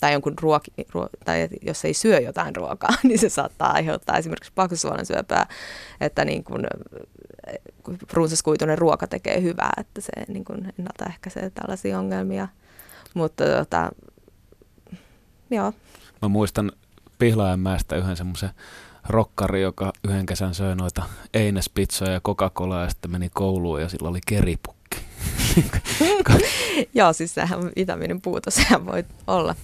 tai jonkun ruoki, ruo, tai jos ei syö jotain ruokaa, niin se saattaa aiheuttaa esimerkiksi paksusuolen syöpää, että niin kuin, runsaskuituinen ruoka tekee hyvää, että se niin kuin ennaltaehkäisee tällaisia ongelmia. Mutta tota, joo. Mä muistan Pihlajanmäestä yhden semmoisen rokkari, joka yhden kesän söi noita Eines-pizzoja ja Coca-Colaa ja sitten meni kouluun ja sillä oli keripukki. Joo, siis sehän vitamiinin puutos sehän voi olla.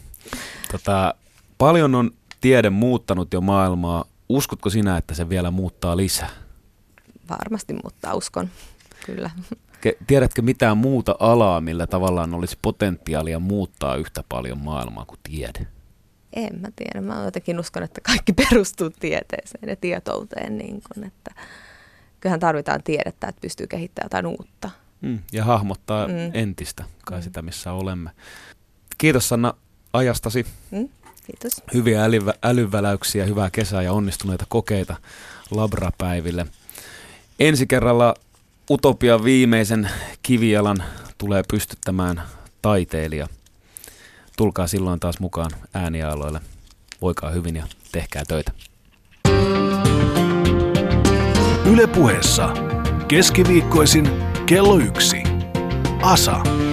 Tota, paljon on tiede muuttanut jo maailmaa. Uskotko sinä, että se vielä muuttaa lisää? Varmasti muuttaa, uskon. Kyllä. Tiedätkö mitään muuta alaa, millä tavallaan olisi potentiaalia muuttaa yhtä paljon maailmaa kuin tiede? En mä tiedä. Mä jotenkin uskon, että kaikki perustuu tieteeseen ja tietouteen. Niin kun, että kyllähän tarvitaan tiedettä, että pystyy kehittämään jotain uutta. Mm, ja hahmottaa mm. entistä, kai mm. sitä missä olemme. Kiitos Sanna ajastasi. Mm, kiitos. Hyviä älyvä, älyväläyksiä, hyvää kesää ja onnistuneita kokeita Labrapäiville. Ensi kerralla Utopian viimeisen kivijalan tulee pystyttämään taiteilija. Tulkaa silloin taas mukaan äänialoille. Voikaa hyvin ja tehkää töitä. Ylepuheessa keskiviikkoisin kello yksi. Asa.